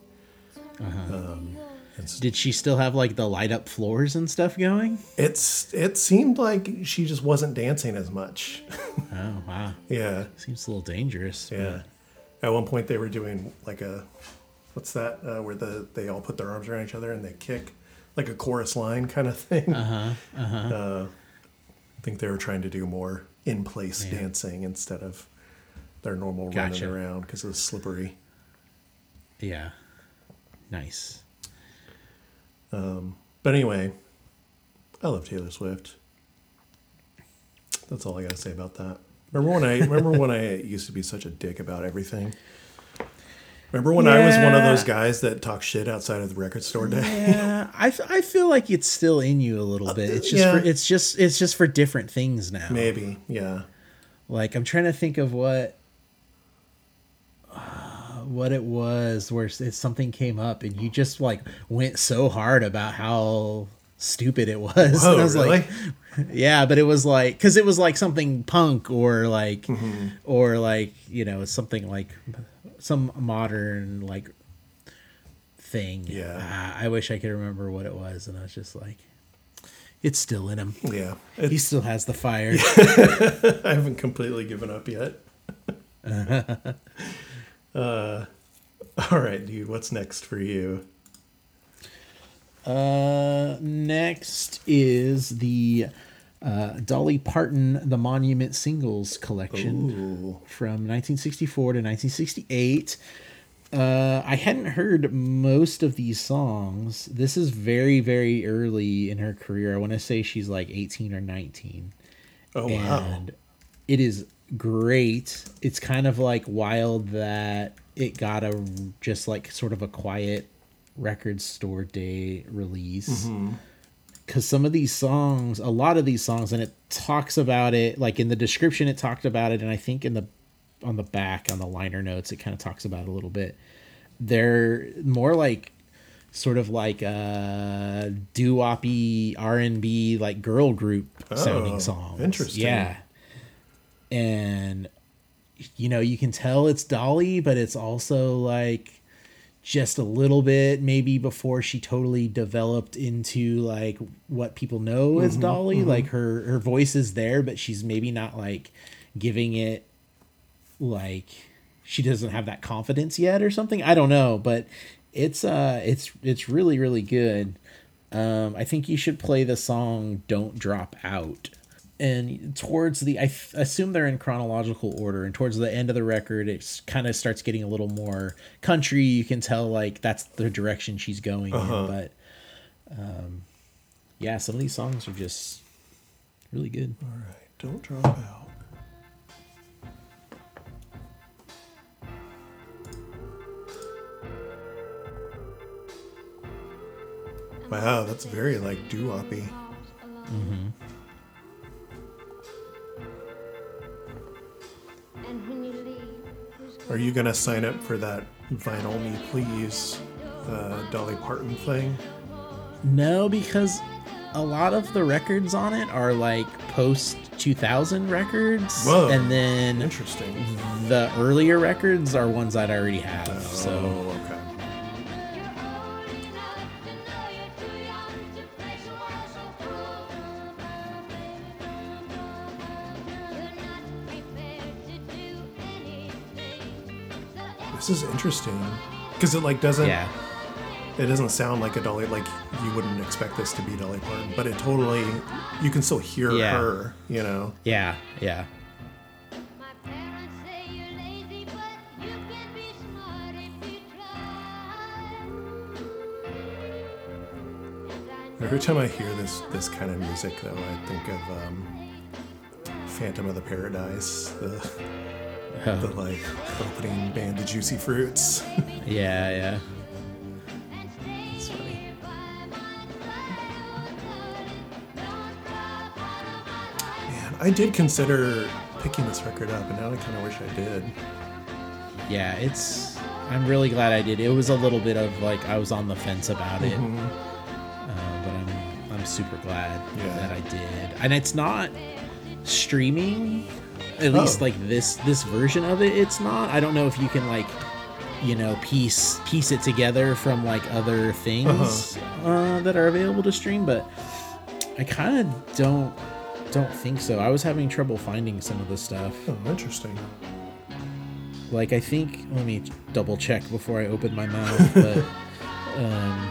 Uh-huh. Um, it's, Did she still have like the light up floors and stuff going? it's it seemed like she just wasn't dancing as much. Oh, wow. yeah, Seems a little dangerous. but- yeah. At one point, they were doing like a what's that uh, where the they all put their arms around each other and they kick like a chorus line kind of thing. Uh-huh, uh-huh. I think they were trying to do more in place Yeah. dancing instead of their normal Gotcha. running around because it was slippery. Yeah. Nice. But anyway, I love Taylor Swift. That's all I gotta say about that. Remember when I remember when I used to be such a dick about everything? Remember when I was one of those guys that talk shit outside of the record store day? Yeah, I, f- I feel like it's still in you a little bit. It's just yeah. for it's just it's just for different things now. Maybe, yeah. Like I'm trying to think of what uh, what it was where something came up and you just like went so hard about how stupid it was. Oh, and I was really? like yeah, but it was like cuz it was like something punk or like Mm-hmm. or like, you know, something like some modern like thing. Yeah. Ah, I wish I could remember what it was and I was just like it's still in him. Yeah. He still has the fire. I haven't completely given up yet. Uh, all right, dude, what's next for you? Uh, next is the uh, Dolly Parton The Monument Singles Collection Ooh. from 1964 to 1968. Uh, I hadn't heard most of these songs. This is very, very early in her career. I want to say she's like 18 or 19. Oh, wow. And it is great. It's kind of like wild that it got a just like sort of a quiet record store day release. Mm-hmm. Because some of these songs, a lot of these songs, and it talks about it like in the description, it talked about it, and I think in the on the back on the liner notes, it kind of talks about it a little bit. They're more like sort of like a doo-woppy R&B like girl group sounding Oh, songs. interesting. Yeah. And you know, you can tell it's Dolly, but it's also like just a little bit maybe before she totally developed into like what people know as Dolly. Like her her voice is there, but she's maybe not like giving it like she doesn't have that confidence yet or something. I don't know, but it's uh it's it's really really good. Um I think you should play the song Don't Drop Out. And towards the I f- assume they're in chronological order and towards the end of the record it kind of starts getting a little more country. You can tell like that's the direction she's going Uh-huh. in, but um yeah, some of these songs are just really good. All right, don't drop out. Wow, that's very like doo-woppy. And Are you gonna sign up for that vinyl me please uh, Dolly Parton thing? No, because a lot of the records on it are like post 2000 records. Whoa. And then Interesting. the earlier records are ones that I already have. So, oh, okay. Interesting because it like doesn't yeah. it doesn't sound like a Dolly like you wouldn't expect this to be Dolly Parton, but it totally you can still hear Yeah. her. You know. Yeah. Yeah. My parents say you're lazy, but you can be smart if you try. And I know Every time I hear this this kind of music, though, I think of um, Phantom of the Paradise, the the like opening band, the Juicy Fruits. Yeah. Yeah. It's funny. Man, I did consider picking this record up, and now I kind of wish I did. Yeah. It's. I'm really glad I did. It was a little bit of like I was on the fence about it, uh, but I'm I'm super glad Yeah. that I did. And it's not streaming, at least Oh. like this this version of it. It's not. I don't know if you can like you know piece piece it together from like other things uh that are available to stream, but I kind of don't don't think so. I was having trouble finding some of the stuff. Oh, interesting. Like I think let me double check before I open my mouth, but um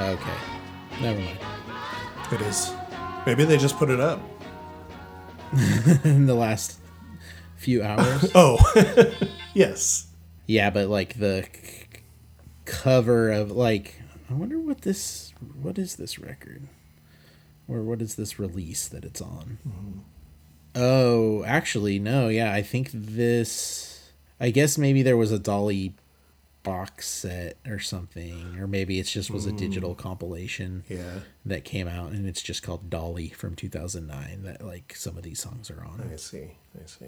Okay. Never mind. It is. Maybe they just put it up. In the last few hours. Oh, yes. yeah, but like the c- cover of like I wonder what this what is this record? Or what is this release that it's on? Mm-hmm. Oh, actually no. Yeah, I think this I guess maybe there was a Dolly box set or something or maybe it just was a digital compilation Yeah, that came out and it's just called Dolly from 2009 that like some of these songs are on. I see. I see.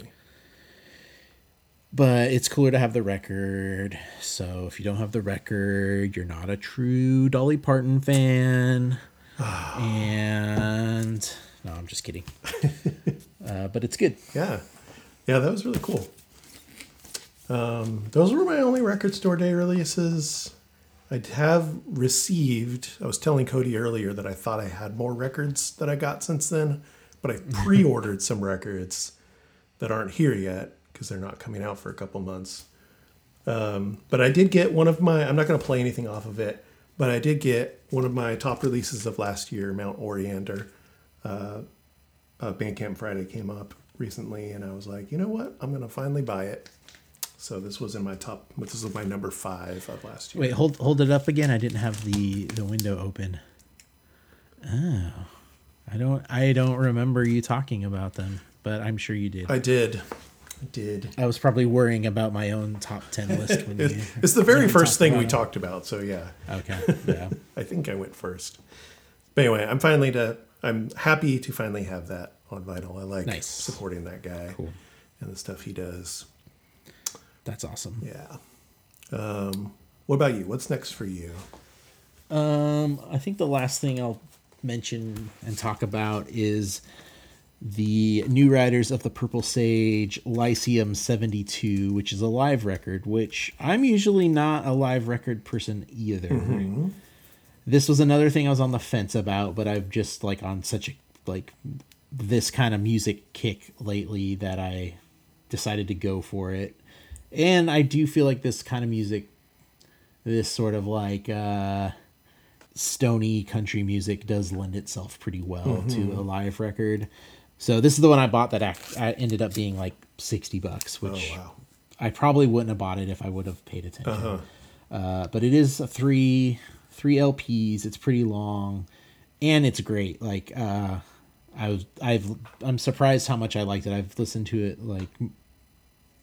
but it's cooler to have the record. So if you don't have the record, you're not a true Dolly Parton fan. and no, I'm just kidding. uh, but it's good. Yeah. Yeah, that was really cool. Um, those were my only record store day releases. I have received, I was telling Cody earlier that I thought I had more records that I got since then, but I pre ordered some records that aren't here yet because they're not coming out for a couple months. Um, but I did get one of my, I'm not going to play anything off of it, but I did get one of my top releases of last year, Mount Oriander uh, Bandcamp Friday came up recently, and I was like, you know what? I'm gonna finally buy it. So this was in my top. This was my number five of last year. Wait, hold hold it up again. I didn't have the the window open. Oh, I don't I don't remember you talking about them, but I'm sure you did. I, did. I did. I was probably worrying about my own top ten list when you. It, it's the very first thing we it. talked about. So yeah, Okay, yeah. I think I went first. But anyway, I'm finally to. I'm happy to finally have that on vinyl. I like Nice. supporting that guy Cool. and the stuff he does. That's awesome. Yeah. Um, what about you? What's next for you? Um, I think the last thing I'll mention and talk about is the New Riders of the Purple Sage Lyceum 72, which is a live record, which I'm usually not a live record person either. This was another thing I was on the fence about, but I've just like on such a like this kind of music kick lately that I decided to go for it. And I do feel like this kind of music this sort of like uh stony country music does lend itself pretty well to a live record. So this is the one I bought that act, ended up being like 60 bucks, which Oh, wow. I probably wouldn't have bought it if I would have paid attention. uh but it is a three three LPs. It's pretty long and it's great. Like uh I was I've I'm surprised how much I liked it. I've listened to it like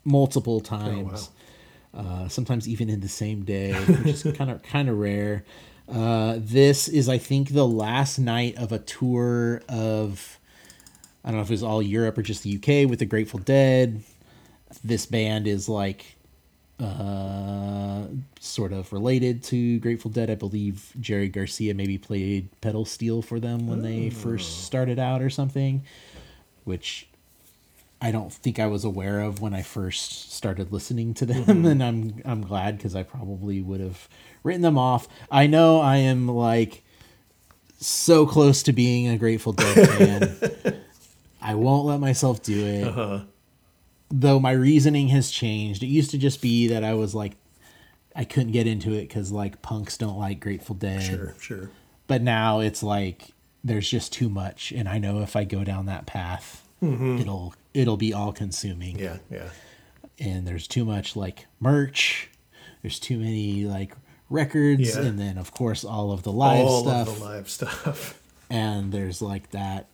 multiple times uh, sometimes even in the same day, which is kind of kind of rare. Uh, this is, I think, the last night of a tour of I don't know if it was all Europe or just the UK with the Grateful Dead. This band is like uh, sort of related to Grateful Dead. I believe Jerry Garcia maybe played pedal steel for them when they first started out or something, which I don't think I was aware of when I first started listening to them, mm-hmm. and I'm I'm glad because I probably would have written them off. I know I am like so close to being a Grateful Dead fan. I won't let myself do it. Uh-huh. Though my reasoning has changed. It used to just be that I was like I couldn't get into it because like punks don't like Grateful Dead Sure, sure. but now it's like there's just too much and i know if i go down that path mm-hmm. it'll it'll be all consuming. Yeah, yeah. and there's too much like merch. There's too many like records. Yeah. and then of course all of the live All stuff of the live stuff. and there's like that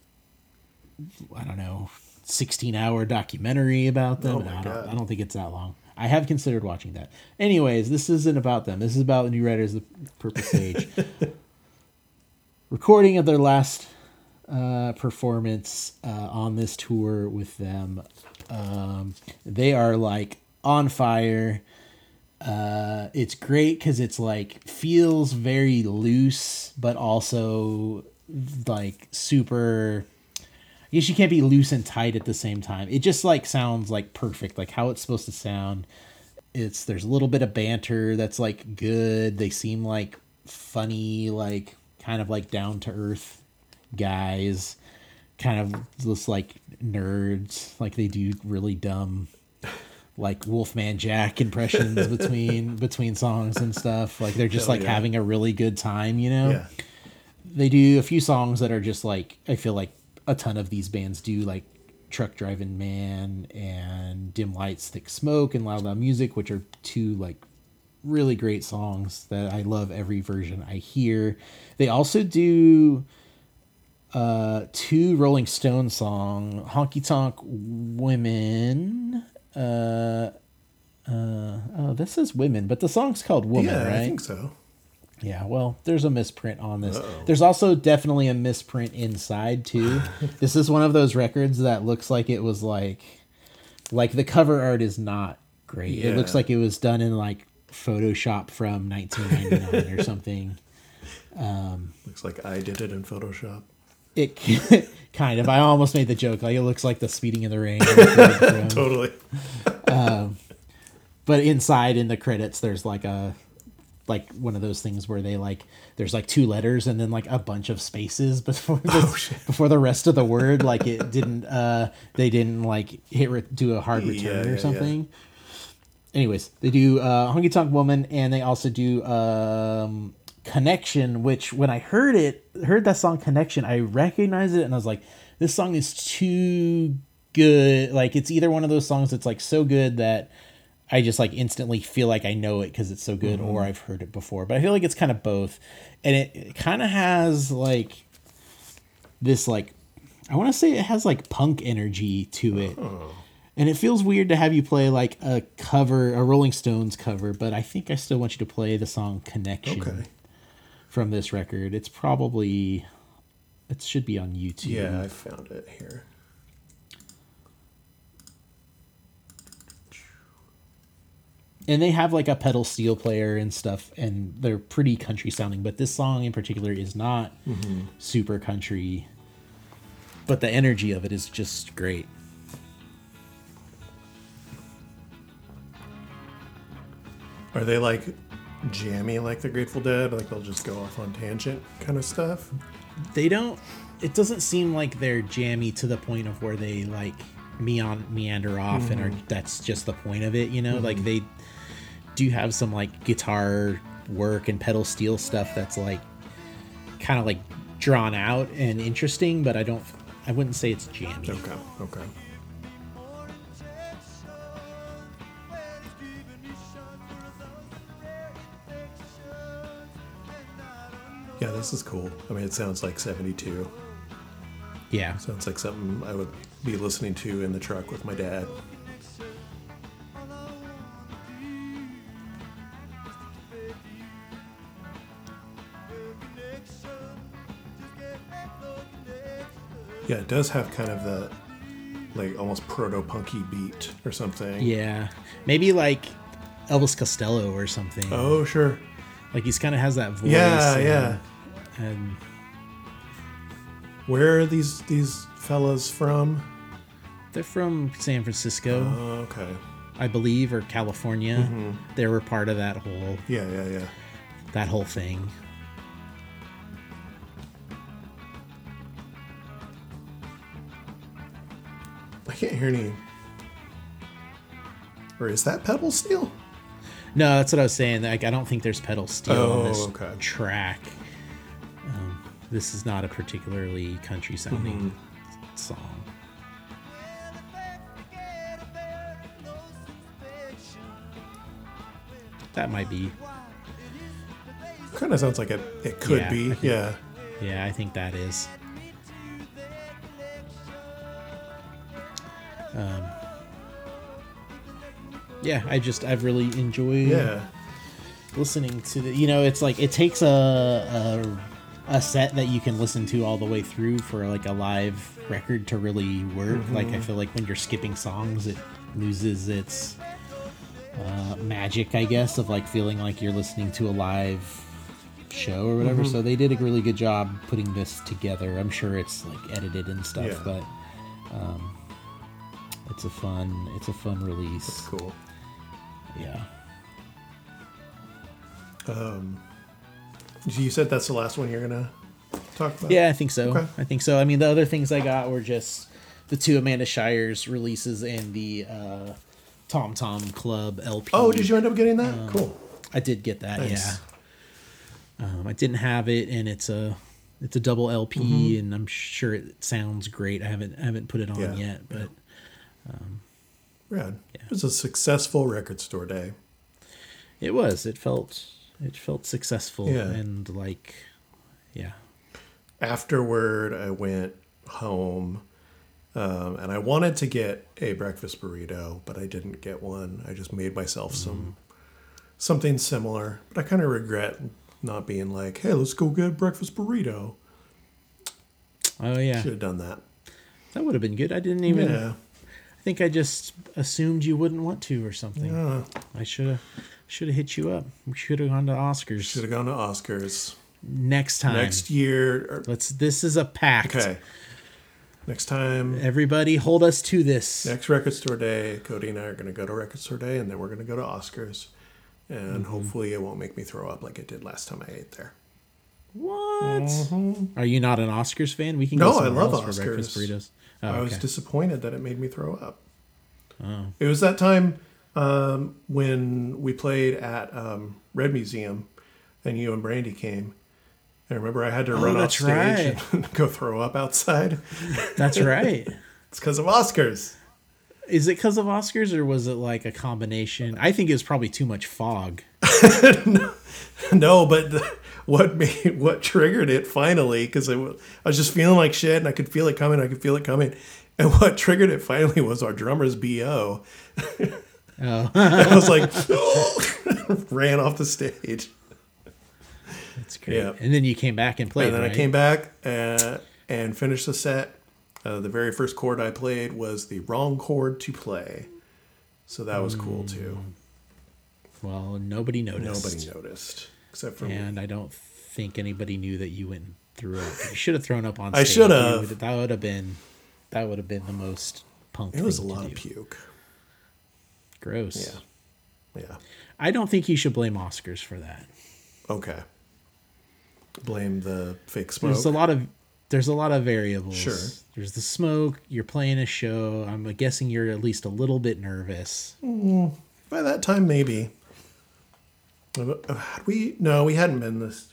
i don't know 16 hour documentary about them. Oh my I, don't, God. I don't think it's that long. I have considered watching that. Anyways this isn't about them. This is about New Riders of the Purple Sage. Recording of their last uh, performance uh, on this tour with them um, they are like on fire uh, it's great because it's like feels very loose but also like super I guess you can't be loose and tight at the same time. It just like sounds like perfect, like how it's supposed to sound. It's there's a little bit of banter that's like good. They seem like funny, like kind of like down to earth guys, kind of just like nerds. Like they do really dumb like Wolfman Jack impressions between between songs and stuff. Like they're just Hell like yeah. having a really good time, you know Yeah. they do a few songs that are just like I feel like a ton of these bands do like Truck Driving Man and Dim Lights, Thick Smoke and Loud Loud Music, which are two like really great songs that I love every version I hear. They also do uh two Rolling Stone song, Honky Tonk Women. Uh uh oh, this is women, but the song's called Woman, yeah, right? I think so. Yeah, well, there's a misprint on this. There's also definitely a misprint inside too. this is one of those records that looks like it was like like the cover art is not great. It looks like it was done in like Photoshop from 1999 or something. Looks like I did it in Photoshop. It kind of. I almost made the joke like it looks like the Speeding in the Rain. Totally. but inside in the credits there's like a like one of those things where they like there's like two letters and then like a bunch of spaces before the, Oh, before the rest of the word like it didn't uh they didn't like hit re- do a hard return Yeah, yeah, or yeah. something anyways they do uh honky tonk woman and they also do um connection which when i heard it heard that song connection i recognized it and i was like this song is too good like it's either one of those songs that's like so good that I just like instantly feel like I know it because it's so good, mm-hmm. or I've heard it before. But I feel like it's kind of both, and it, it kind of has like this like I want to say it has like punk energy to it, oh. and it feels weird to have you play like a cover, a Rolling Stones cover. But I think I still want you to play the song "Connection" Okay from this record. It's probably it should be on YouTube. Yeah, I found it here. And they have like a pedal steel player and stuff, and they're pretty country sounding. But this song in particular is not mm-hmm. super country, but the energy of it is just great. Are they like jammy like the Grateful Dead? Like they'll just go off on tangent kind of stuff? They don't. It doesn't seem like they're jammy to the point of where they like meon meander off, and are mm-hmm. that's just the point of it. You know, like mm-hmm. they do have some like guitar work and pedal steel stuff that's like kind of like drawn out and interesting, but I don't. I wouldn't say it's jammy. Okay, okay. Yeah, this is cool. I mean, it sounds like 72. Yeah. Sounds like something I would be listening to in the truck with my dad. Yeah, it does have kind of the like almost proto punky beat or something. Yeah. Maybe like Elvis Costello or something. Oh, sure. Like he's kind of has that voice. Yeah, and, yeah. And Where are these these fellas from? they're from San Francisco, Oh, okay. I believe, or California. Mm-hmm. They were part of that whole Yeah, yeah, yeah. that whole thing. I can't hear any. Or is that pedal steel? No, that's what I was saying. Like, I don't think there's pedal steel Oh, on this okay. track. Um, this is not a particularly country sounding Mm-hmm. song. That might be. Kind of sounds like it. It could Yeah, be. Think- Yeah. Yeah, I think that is. Um, yeah, I just I've really enjoyed Yeah. listening to the. You know, it's like it takes a, a a set that you can listen to all the way through for like a live record to really work. Like I feel like when you're skipping songs, it loses its uh, magic, I guess, of like feeling like you're listening to a live show or whatever. So they did a really good job putting this together. I'm sure it's like edited and stuff, Yeah. but um, it's a fun it's a fun release. It's cool. Yeah. Um, You said that's the last one you're gonna talk about. Yeah, I think so. Okay. I think so. I mean, the other things I got were just the two Amanda Shires releases and the uh, Tom Tom Club LP. Oh, did you end up getting that? Um, cool. I did get that. Nice. Yeah. Um, I didn't have it, and it's a it's a double LP, Mm-hmm. and I'm sure it sounds great. I haven't I haven't put it on Yeah. yet, but Rad. It was a successful record store day. it was. It felt it felt successful Yeah. and like yeah. Afterward, I went home, um, and I wanted to get a breakfast burrito, but I didn't get one. I just made myself Mm-hmm. some something similar. But I kind of regret not being like, "Hey, let's go get a breakfast burrito." Oh yeah, Should have done that. that would have been good. I didn't even. Yeah. I think I just assumed you wouldn't want to or something. Yeah. I should have should have hit you up. We should have gone to Oscars Should have gone to Oscars next time. next year. or- Let's. This is a pact. Okay. Next time, Everybody, hold us to this. next record store day, Cody and I are going to go to record store day, and then we're going to go to Oscars, and Mm-hmm. hopefully it won't make me throw up like it did last time I ate there. What? Are you not an Oscars fan? We can Mm-hmm. No, go I love else for breakfast burritos. Oh, I was disappointed that it made me throw up. Oh. It was that time um, when we played at um, Red Museum, and you and Brandy came. And I remember I had to run off Oh, stage right. and go throw up outside. That's right. It's because of Oscars. Is it because of Oscars or was it like a combination? I think it was probably too much fog. No, but the, what made what triggered it finally because I was just feeling like shit and I could feel it coming. I could feel it coming, and what triggered it finally was our drummer's bo. Oh, I was like, ran off the stage, that's great. Yeah. And then you came back and played. and then right? I came back uh, and finished the set. Uh, the very first chord I played was the wrong chord to play, so that was cool too. Well, nobody noticed. Nobody noticed except for me. and I don't think anybody knew that you went and threw up. You should have thrown up on. Stage. I should have. That would have been. That would have been the most punk. It was a lot of puke. Gross. Yeah. Yeah. I don't think you should blame Oscars for that. Okay. Blame the fake smoke. There's a lot of there's a lot of variables. Sure. There's the smoke. You're playing a show. I'm guessing you're at least a little bit nervous. Mm, by that time, maybe. Had we? No, we hadn't been this.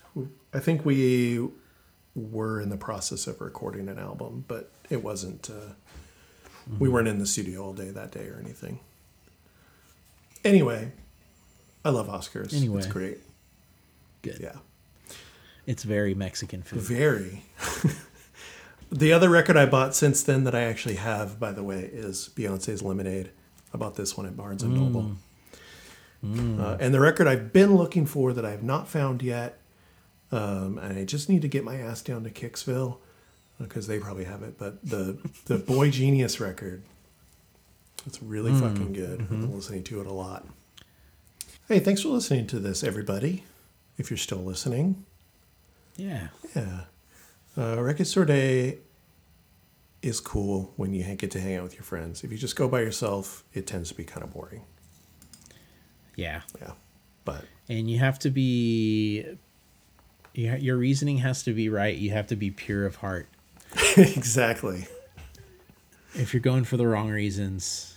I think we were in the process of recording an album, but it wasn't. Uh, We weren't in the studio all day that day or anything. Anyway, I love Oscars. Anyway. it's great. Good. Yeah, It's very Mexican food. very. the other record I bought since then that I actually have, by the way, is Beyonce's Lemonade. I bought this one at Barnes and Noble. Uh, and the record I've been looking for that I have not found yet, um, and I just need to get my ass down to Kicksville because they probably have it. But the the boygenius record, it's really fucking good. I've been listening to it a lot. Hey, thanks for listening to this, everybody. If you're still listening, Yeah. yeah, uh, Record Store Day is cool when you get to hang out with your friends. If you just go by yourself, it tends to be kind of boring. Yeah. Yeah, but And you have to be. You, your reasoning has to be right. You have to be pure of heart. exactly. If you're going for the wrong reasons,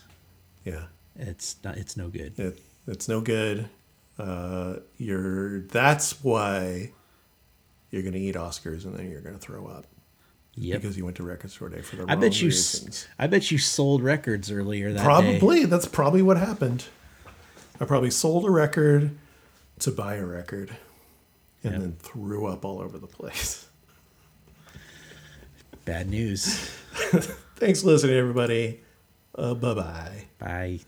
Yeah. it's not. It's no good. It, it's no good. Uh, you're that's why you're gonna eat Oscars and then you're gonna throw up Yep. because you went to Record Store Day for the I wrong bet you. reasons. I bet you sold records earlier that day. Probably that's probably what happened. I probably sold a record to buy a record, and Yep. then threw up all over the place. Bad news. Thanks for listening, everybody. Uh, bye bye. Bye.